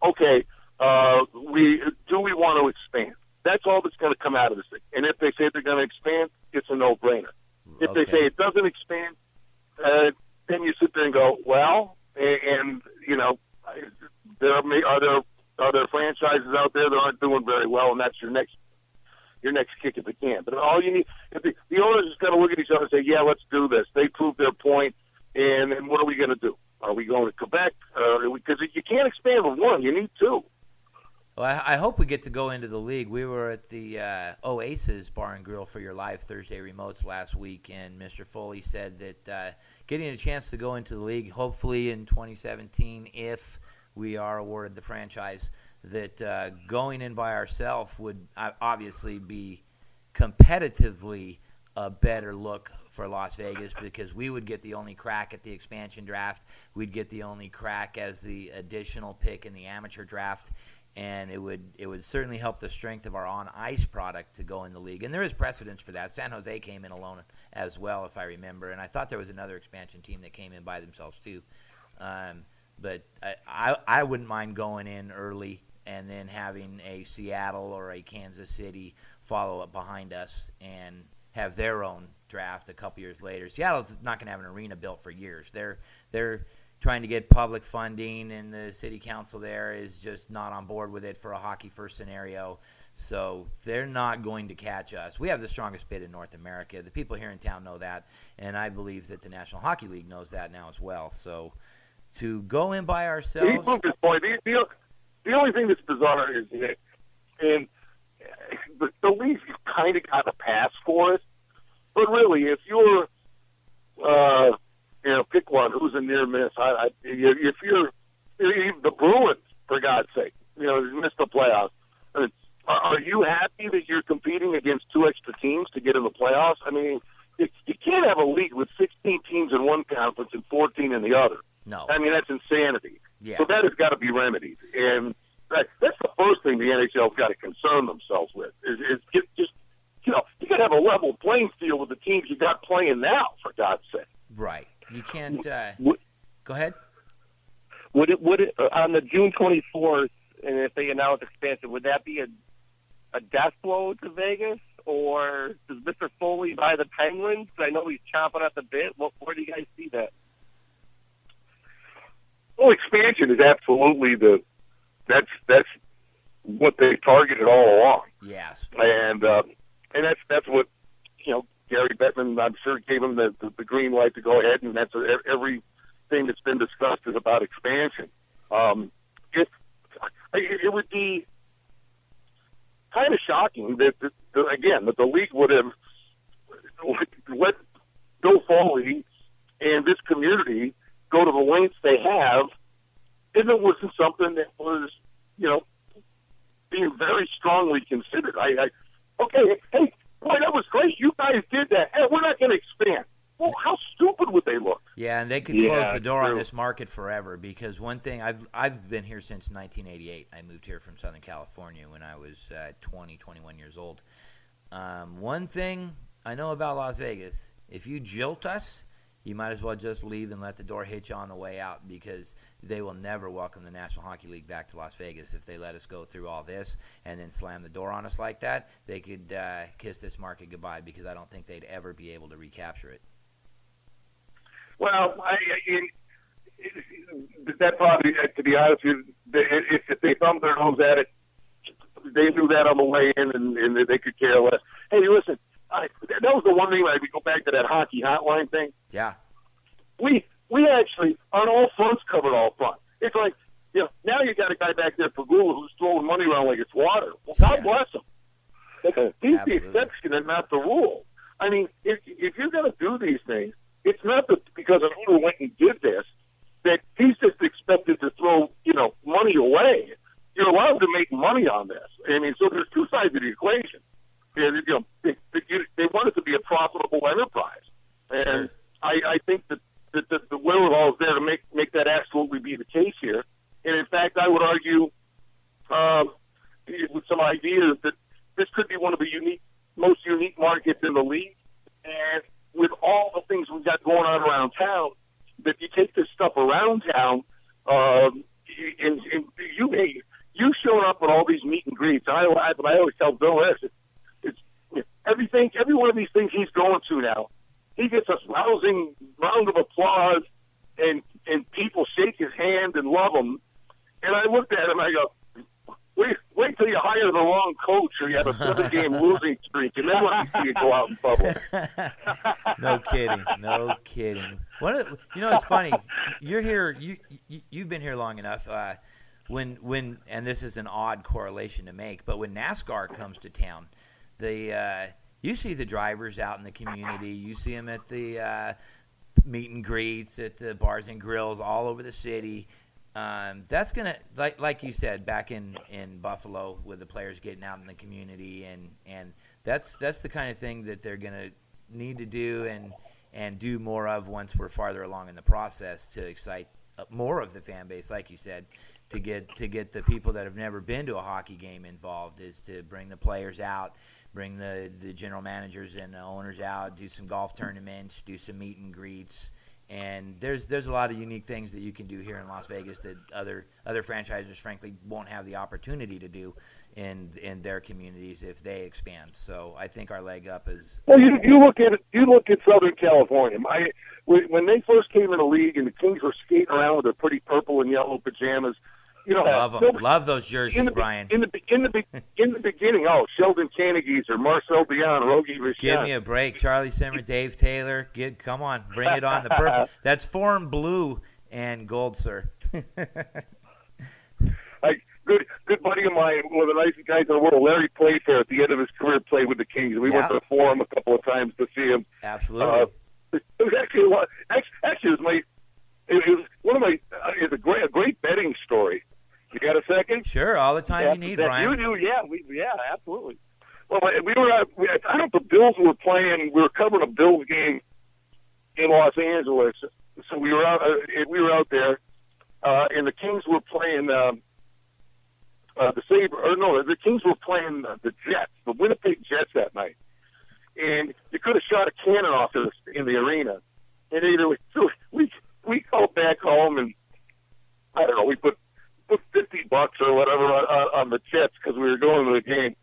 okay, uh, we do we want to expand? That's all that's going to come out of this thing. And if they say they're going to expand, it's a no-brainer. If they say it doesn't expand, uh, then you sit there and go, well, and, and you know, there are, may- are there are there franchises out there that aren't doing very well, and that's your next your next kick at the can. But all you need, if the, the owners just got to look at each other and say, yeah, let's do this. They proved their point, and then what are we going to do? Are we going to Quebec? Because you can't expand with one, you need two. Well, I, I hope we get to go into the league. We were at the uh, Oasis Bar and Grill for your live Thursday remotes last week, and Mr. Foley said that uh, getting a chance to go into the league, hopefully in 2017, if we are awarded the franchise, that uh, going in by ourselves would uh, obviously be competitively a better look for Las Vegas because we would get the only crack at the expansion draft. We'd get the only crack as the additional pick in the amateur draft and it would it would certainly help the strength of our on ice product to go in the league. And there is precedence for that. San Jose came in alone as well, if I remember, and I thought there was another expansion team that came in by themselves too. Um, but I, I I wouldn't mind going in early and then having a Seattle or a Kansas City follow up behind us and have their own draft a couple years later. Seattle's not going to have an arena built for years. They're they're trying to get public funding, and the city council there is just not on board with it for a hockey first scenario. So they're not going to catch us. We have the strongest bid in North America. The people here in town know that, and I believe that the National Hockey League knows that now as well. So to go in by ourselves, proved his point. The, the, only thing that's bizarre is that, and the, the Leafs kind of got a pass for it, but really, if you're, uh, you know, pick one who's a near miss. I, I if you're, the Bruins, for God's sake, you know, missed the playoffs. I mean, Are, you happy that you're competing against two extra teams to get in the playoffs? I mean, you can't have a league with 16 teams in one conference and 14 in the other. no, I mean, that's insanity. Yeah, So that has got to be remedied, and that, that's the first thing the NHL's got to concern themselves with is, is get, just you know you got to have a level playing field with the teams you got playing now. For God's sake, right. You can't. Uh, Would, go ahead. would it would it uh, on the June 24th, and if they announce expansion, would that be a a death blow to Vegas, or does Mr. Foley buy the Penguins? I know he's chomping at the bit. What, where do you guys see that? Well, expansion is absolutely the that's that's what they targeted all along. Yes. and uh, and that's that's what you know. Gary Bettman, I'm sure, gave him the, the, the green light to go ahead, and that's uh, everything that's been discussed is about expansion. Um, it, it it would be kind of shocking that, that, that again that the league would have let Bill Foley and this community go to the lengths they have if it wasn't something that was you know being very strongly considered. I, I okay, hey, boy, that was great. You guys did that. Hey, we're not going to expand. Well, how stupid would they look? Yeah, and they could Yeah, close the door on this market forever because one thing I've I've been here since 1988. I moved here from Southern California when I was uh, 20, 21 years old. Um, one thing I know about Las Vegas: if you jilt us, you might as well just leave and let the door hit you on the way out because they will never welcome the National Hockey League back to Las Vegas if they let us go through all this and then slam the door on us like that. They could uh, kiss this market goodbye because I don't think they'd ever be able to recapture it. Well, I, I in, that probably, to be honest, with you, if, if they thumbed their nose at it, they knew that on the way in, and, and they could care less. Hey, listen, I, that was the one thing. Like we go back to that hockey hotline thing. Yeah, we we actually on all fronts covered all fronts. It's like you know now you got a guy back there, Pegula, who's throwing money around like it's water. Well, God Yeah. bless him. He's the exception and not the rule. I mean, if if you're going to do these things, it's not that because an owner went and did this that he's just expected to throw you know money away. you're allowed to make money on this. I mean, so there's two sides of the equation. You know, they, they, they want it to be a profitable enterprise, and. I, I think that, that, that the wherewithal is there to make make that absolutely be the case here. And in fact, I would argue um, with some ideas that this could be one of the unique, most unique markets in the league. And with all the things we've got going on around town, that you take this stuff around town, um, and, and you hey, you showing up at all these meet and greets. I, I, I always tell Bill this: everything. Every one of these things he's going to now, he gets a rousing round of applause, and and people shake his hand and love him. And I looked at him, I go, wait, wait till you hire the wrong coach or you have a seven game losing streak, and then you see you go out in public. no kidding. No kidding. Of, you know, it's funny. You're here. You, you you've been here long enough. Uh, when when and this is an odd correlation to make, but when NASCAR comes to town, the uh, you see the drivers out in the community. You see them at the uh, meet and greets, at the bars and grills all over the city. Um, that's gonna like like you said back in in Buffalo with the players getting out in the community and and that's that's the kind of thing that they're gonna need to do and and do more of once we're farther along in the process to excite uh, more of the fan base like you said to get to get the people that have never been to a hockey game involved is to bring the players out bring the the general managers and the owners out do some golf tournaments do some meet and greets and there's there's a lot of unique things that you can do here in Las Vegas that other other franchises frankly won't have the opportunity to do in in their communities if they expand. So I think our leg up is Well, you you look at. You look at Southern California. My when when they first came in the league and the Kings were skating around with their pretty purple and yellow pajamas, you know, love them, nobody- love those jerseys, in the, Brian. in the in the in the beginning, oh, Sheldon Kannegiesser, Marcel Dionne, Rogie Richard. Give me a break, Charlie Simmer, Dave Taylor. Get come on, bring it on. The purple. That's Forum blue and gold, sir. like good good buddy of mine, one of the nicest guys in the world, Larry Playfair. At the end of his career, played with the Kings. We Yeah. went to the Forum a couple of times to see him. Absolutely. Uh, it was actually a lot. Actually, actually, it was my. It was one of my. Uh, it's a great a great betting story. You got a second? sure, all the time Yeah, you need, that Brian. You do, yeah, we, yeah, absolutely. Well, we were. At, we, I don't know if the Bills were playing. We were covering a Bills game in Los Angeles, so we were out. Uh, we were out there, uh, and the Kings were playing. Um, uh, the Saber, or no, the Kings were playing uh, the Jets, the Winnipeg Jets that night, and you could have shot a cannon off in the, in the arena. And either way, so we we called back home, and I don't know, we put fifty bucks or whatever on, on, on the Jets because we were going to the game.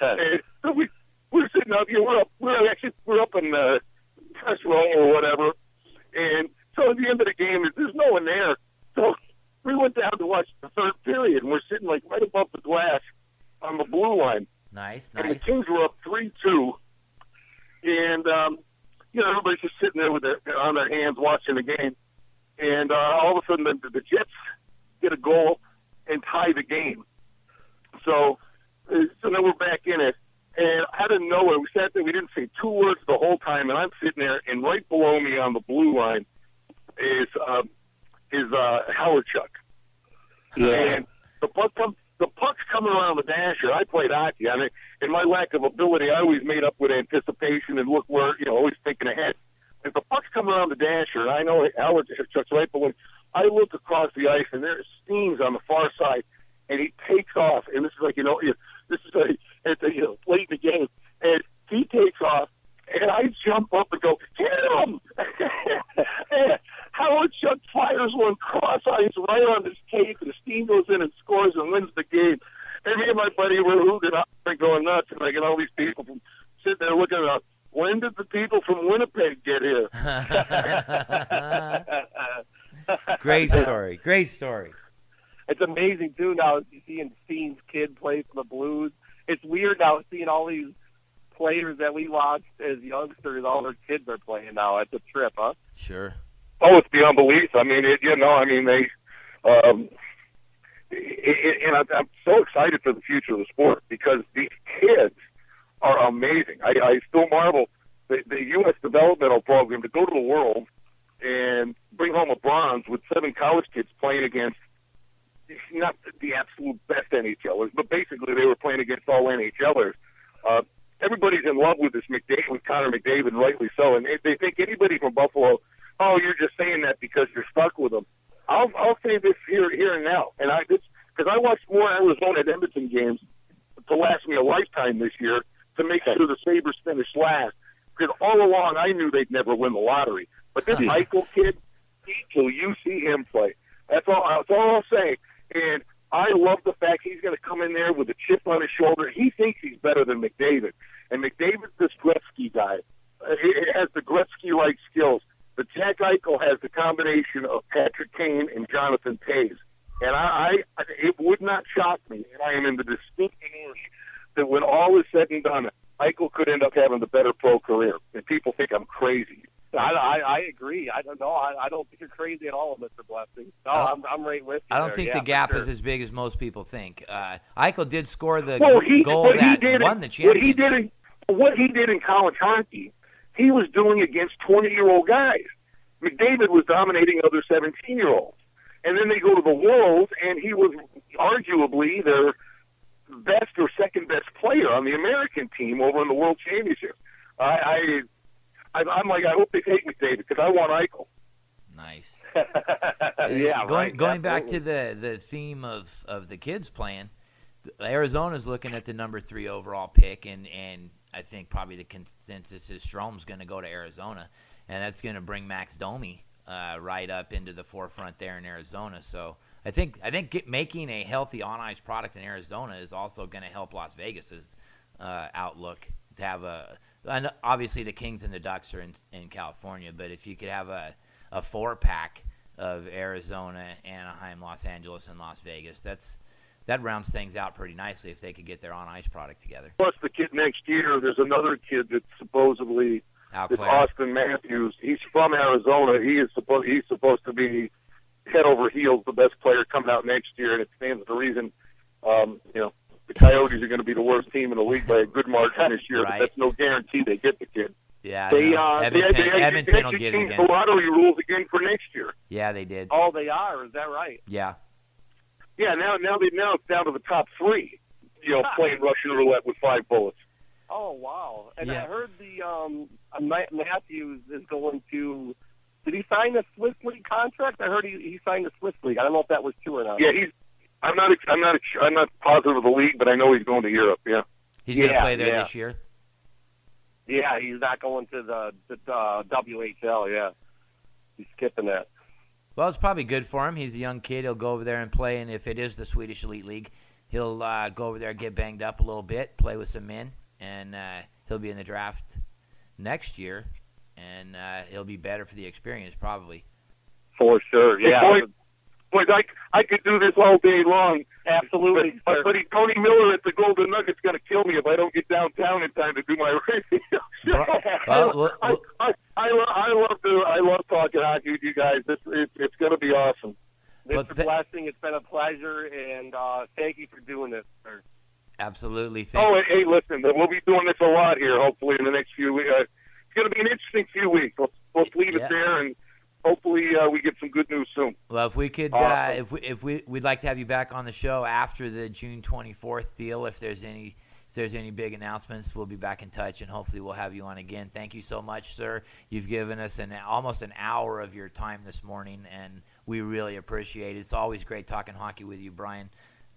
And so we we were sitting out here. We're up. We're actually we're up in the press row or whatever. And so at the end of the game, there's no one there. So we went down to watch the third period, and we're sitting like right above the glass on the blue line. Nice, nice. And the nice. Kings were up three two, and um, you know everybody's just sitting there with their on their hands watching the game, and uh, all of a sudden the, the Jets get a goal and tie the game. So, uh, so then we're back in it, and out of nowhere we sat there. We didn't say two words the whole time, and I'm sitting there, and right below me on the blue line is uh, is uh, Hawerchuk. And the puck comes, the puck's coming around the dasher. I played hockey. I mean, in my lack of ability, I always made up with anticipation and look where you know, always thinking ahead. If the puck's coming around the dasher, and I know Howard Chuck's right, but when I look across the ice and there's Steens on the far side, and he takes off, and this is like you know, you- this is a, it's a you know, late in the game, and he takes off, and I jump up and go, get him! Hawerchuk fires one cross ice right on his tape, and Steen goes in and scores and wins the game. And me and my buddy were hooting up and going nuts, and I get all these people from sitting there looking at us. When did the people from Winnipeg get here? Great story. Great story. it's amazing too now seeing Steen's kid play for the Blues. It's weird now seeing all these players that we watched as youngsters, all their kids are playing now. It's a trip, huh? Sure. Oh, it's beyond belief. I mean, it, you know, I mean, they, um, it, it, and I'm, I'm so excited for the future of the sport because these kids are amazing. I, I still marvel the, the U.S. developmental program to go to the world and bring home a bronze with seven college kids playing against, not the absolute best NHLers, but basically they were playing against all NHLers. Uh, everybody's in love with this McDavid, with Connor McDavid, rightly so, and they, they think anybody from Buffalo, oh, you're just saying that because you're stuck with them. I'll I'll say this here here and now, and I this because I watched more Arizona and Edmonton games to last me a lifetime this year to make sure the Sabres finished last. Because all along I knew they'd never win the lottery, but this Michael kid, till you see him play, that's all. That's all I'll say. And I love the fact he's going to come in there with a chip on his shoulder. He thinks he's better than McDavid, and McDavid's this Gretzky guy. Uh, he has the Gretzky-like skills. But Jack Eichel has the combination of Patrick Kane and Jonathan Toews. And I, I, it would not shock me, and I am in the distinct minority, that when all is said and done, Eichel could end up having the better pro career. And people think I'm crazy. I, I, I agree. I don't know. I, I don't think you're crazy at all, Mr. Blessing. No, I'm, I'm right with you. I don't there. think yeah, the gap sure. is as big as most people think. Uh, Eichel did score the well, he, goal that he did, won the championship. What he did in what he did in college hockey, he was doing against 20 year old guys. McDavid was dominating other 17 year olds, and then they go to the World, and he was arguably their best or second best player on the American team over in the World Championship. I, I, I I'm like, I hope they take McDavid because I want Eichel. Nice. yeah, going right. going back to the the theme of of the kids playing, Arizona's looking at the number three overall pick, and and I think probably the consensus is Strome's going to go to Arizona, and that's going to bring Max Domi uh, right up into the forefront there in Arizona. So I think I think get, making a healthy on ice product in Arizona is also going to help Las Vegas's uh, outlook to have a. And obviously, the Kings and the Ducks are in, in California, but if you could have a a four pack of Arizona, Anaheim, Los Angeles, and Las Vegas. That's that rounds things out pretty nicely if they could get their on ice product together. Plus, the kid next year, there's another kid that's supposedly It's Auston Matthews. He's from Arizona. He is supposed he's supposed to be head over heels the best player coming out next year, and it stands to reason. Um, you know, the Coyotes are going to be the worst team in the league by a good margin this year, Right. but that's no guarantee they get the kid. Yeah, They know. uh, Edmonton, they, they, Edmonton they will actually get it changed again. the lottery rules again for next year. Yeah, they did. Oh, they are. Is that right? Yeah, Yeah, now now they now it's down to the top three. You know, playing Russian roulette with five bullets. Oh wow! And Yeah. I heard the um uh, Matthews is going to. Did he sign a Swiss League contract? I heard he, he signed a Swiss League. I don't know if that was true or not. Yeah, he's. I'm not. I'm not. I'm not positive of the league, but I know he's going to Europe. Yeah. he's going to play there yeah. this year. Yeah, he's not going to the the uh, WHL. Yeah, he's skipping that. Well, it's probably good for him. He's a young kid. He'll go over there and play, and if it is the Swedish Elite League, he'll uh, go over there, get banged up a little bit, play with some men, and uh, he'll be in the draft next year, and uh, he'll be better for the experience probably. For sure. Yeah. boy, boys, I I could do this all day long. Absolutely. But, sir. but Tony Miller at the Golden Nugget's going to kill me if I don't get downtown in time to do my radio show. Well, well, I, well- I, I, I love to I love talking hockey with you guys. This it, it's going to be awesome. Well, Mr. th- Blessing, it's been a pleasure, and uh, thank you for doing this, sir. Absolutely. Thank Oh, and, hey, listen, we'll be doing this a lot here. Hopefully, in the next few weeks, uh, it's going to be an interesting few weeks. Let's, let's leave Yeah. it there, and hopefully, uh, we get some good news soon. Well, if we could, uh, Awesome. if we, if we, we'd like to have you back on the show after the June 24th deal. If there's any, if there's any big announcements, we'll be back in touch, and hopefully we'll have you on again. Thank you so much, sir. You've given us an almost an hour of your time this morning, and we really appreciate it. It's always great talking hockey with you, Brian.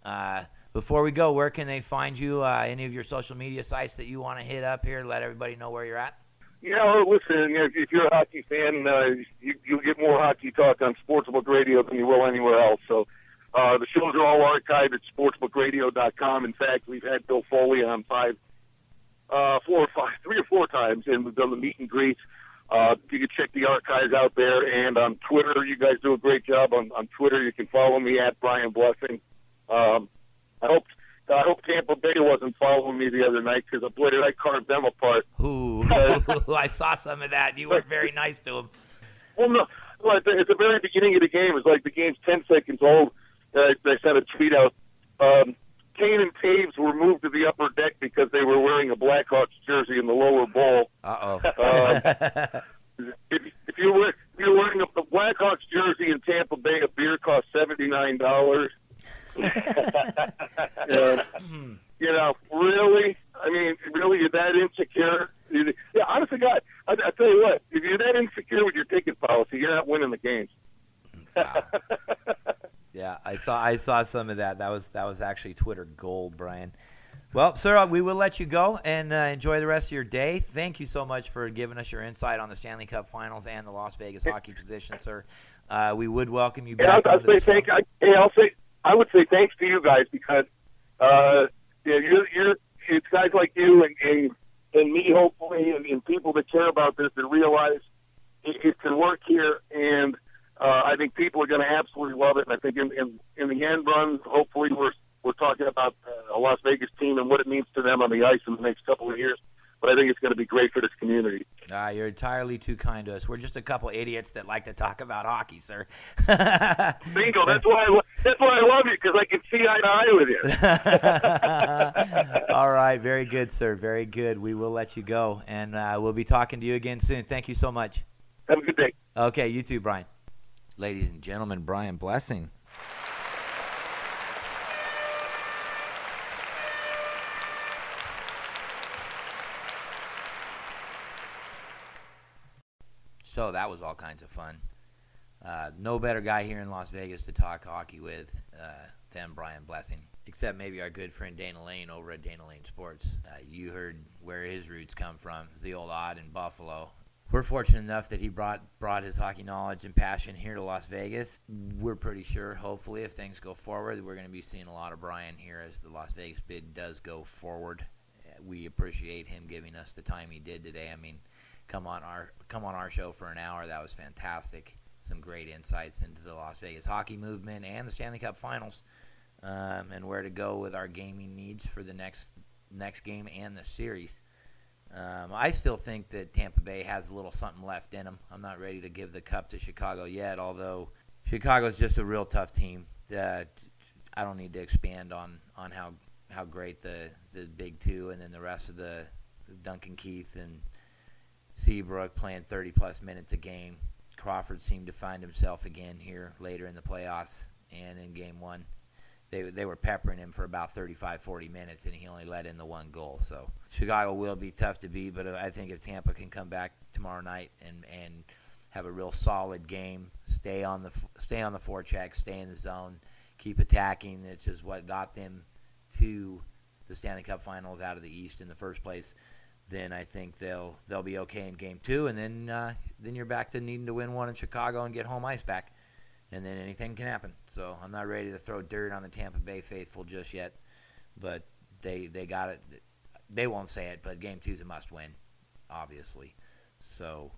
Uh, before we go, where can they find you? Uh, any of your social media sites that you want to hit up here? Let everybody know where you're at. You know, listen, if, you're a hockey fan, uh, you, you'll get more hockey talk on Sportsbook Radio than you will anywhere else. So uh, the shows are all archived at sportsbookradio.com. In fact, we've had Bill Foley on five, uh, four or five, three or four times, and we've done the meet and greets. Uh, you can check the archives out there, and on Twitter, you guys do a great job on, on Twitter. You can follow me at Brian Blessing. Um, I hope I hope Tampa Bay wasn't following me the other night because boy did I carve them apart. Ooh, I saw some of that. You were very nice to him. Well, no. Well, at the, at the very beginning of the game, it was like the game's ten seconds old. Uh, they sent a tweet out. Um, Kane and Toews were moved to the upper deck because they were wearing a Blackhawks jersey in the lower bowl. Uh Uh, if, if you were if you're wearing a, a Blackhawks jersey in Tampa Bay, a beer costs seventy nine dollars and, you know, really? I mean, really, you're that insecure? You're, yeah, honestly, God, I, I tell you what, if you're that insecure with your ticket policy, you're not winning the games. Wow. yeah, I saw I saw some of that. That was that was actually Twitter gold, Brian. Well, sir, we will let you go and uh, enjoy the rest of your day. Thank you so much for giving us your insight on the Stanley Cup Finals and the Las Vegas hockey position, sir. Uh, we would welcome you back. Yeah, I'll, I'll say thank. I, hey, I'll say I would say thanks to you guys because uh, yeah, you're, you're it's guys like you and and, and me, hopefully, and, and people that care about this and realize it, it can work here. And uh, I think people are going to absolutely love it. And I think in, in in the end run, hopefully, we're we're talking about uh, a Las Vegas team and what it means to them on the ice in the next couple of years. But I think it's going to be great for this community. Ah, you're entirely too kind to us. We're just a couple idiots that like to talk about hockey, sir. Bingo. That's why I, that's why I love you because I can see eye to eye with you. All right, very good, sir. Very good. We will let you go, and uh, we'll be talking to you again soon. Thank you so much. Have a good day. Okay, you too, Brian. Ladies and gentlemen, Brian Blessing. So that was all kinds of fun. Uh, no better guy here in Las Vegas to talk hockey with uh, than Brian Blessing, except maybe our good friend Dana Lane over at Dana Lane Sports. Uh, you heard where his roots come from, the old Aud in Buffalo. We're fortunate enough that he brought brought his hockey knowledge and passion here to Las Vegas. We're pretty sure, hopefully, if things go forward, we're going to be seeing a lot of Brian here as the Las Vegas bid does go forward. We appreciate him giving us the time he did today. I mean, come on our come on our show for an hour. That was fantastic. Some great insights into the Las Vegas hockey movement and the Stanley Cup Finals, um, and where to go with our gaming needs for the next next game and the series. Um, I still think that Tampa Bay has a little something left in them. I'm not ready to give the cup to Chicago yet, although Chicago's just a real tough team. Uh, I don't need to expand on, on how how great the, the big two and then the rest of the Duncan Keith and Seabrook playing 30 plus minutes a game. Crawford seemed to find himself again here later in the playoffs and in game one. They, they were peppering him for about 35, 40 minutes, and he only let in the one goal. So Chicago will be tough to beat, but uh, I think if Tampa can come back tomorrow night and, and have a real solid game, stay on the stay on the forecheck, stay in the zone, keep attacking, which is what got them to the Stanley Cup Finals out of the East in the first place then I think they'll they'll be okay in game two, and then uh, then you're back to needing to win one in Chicago and get home ice back, and then anything can happen. So I'm not ready to throw dirt on the Tampa Bay faithful just yet, but they they got it. They won't say it, but game two is a must win, obviously. So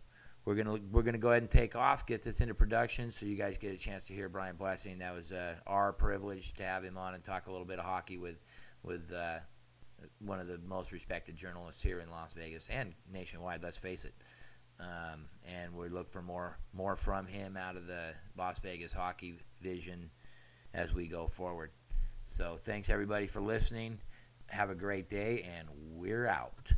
we're gonna we're gonna go ahead and take off, get this into production, so you guys get a chance to hear Brian Blessing. That was uh, our privilege to have him on and talk a little bit of hockey with with. Uh, one of the most respected journalists here in Las Vegas and nationwide. Let's face it. Um, and we look for more more from him out of the Las Vegas hockey vision as we go forward. So thanks everybody for listening. Have a great day, and we're out.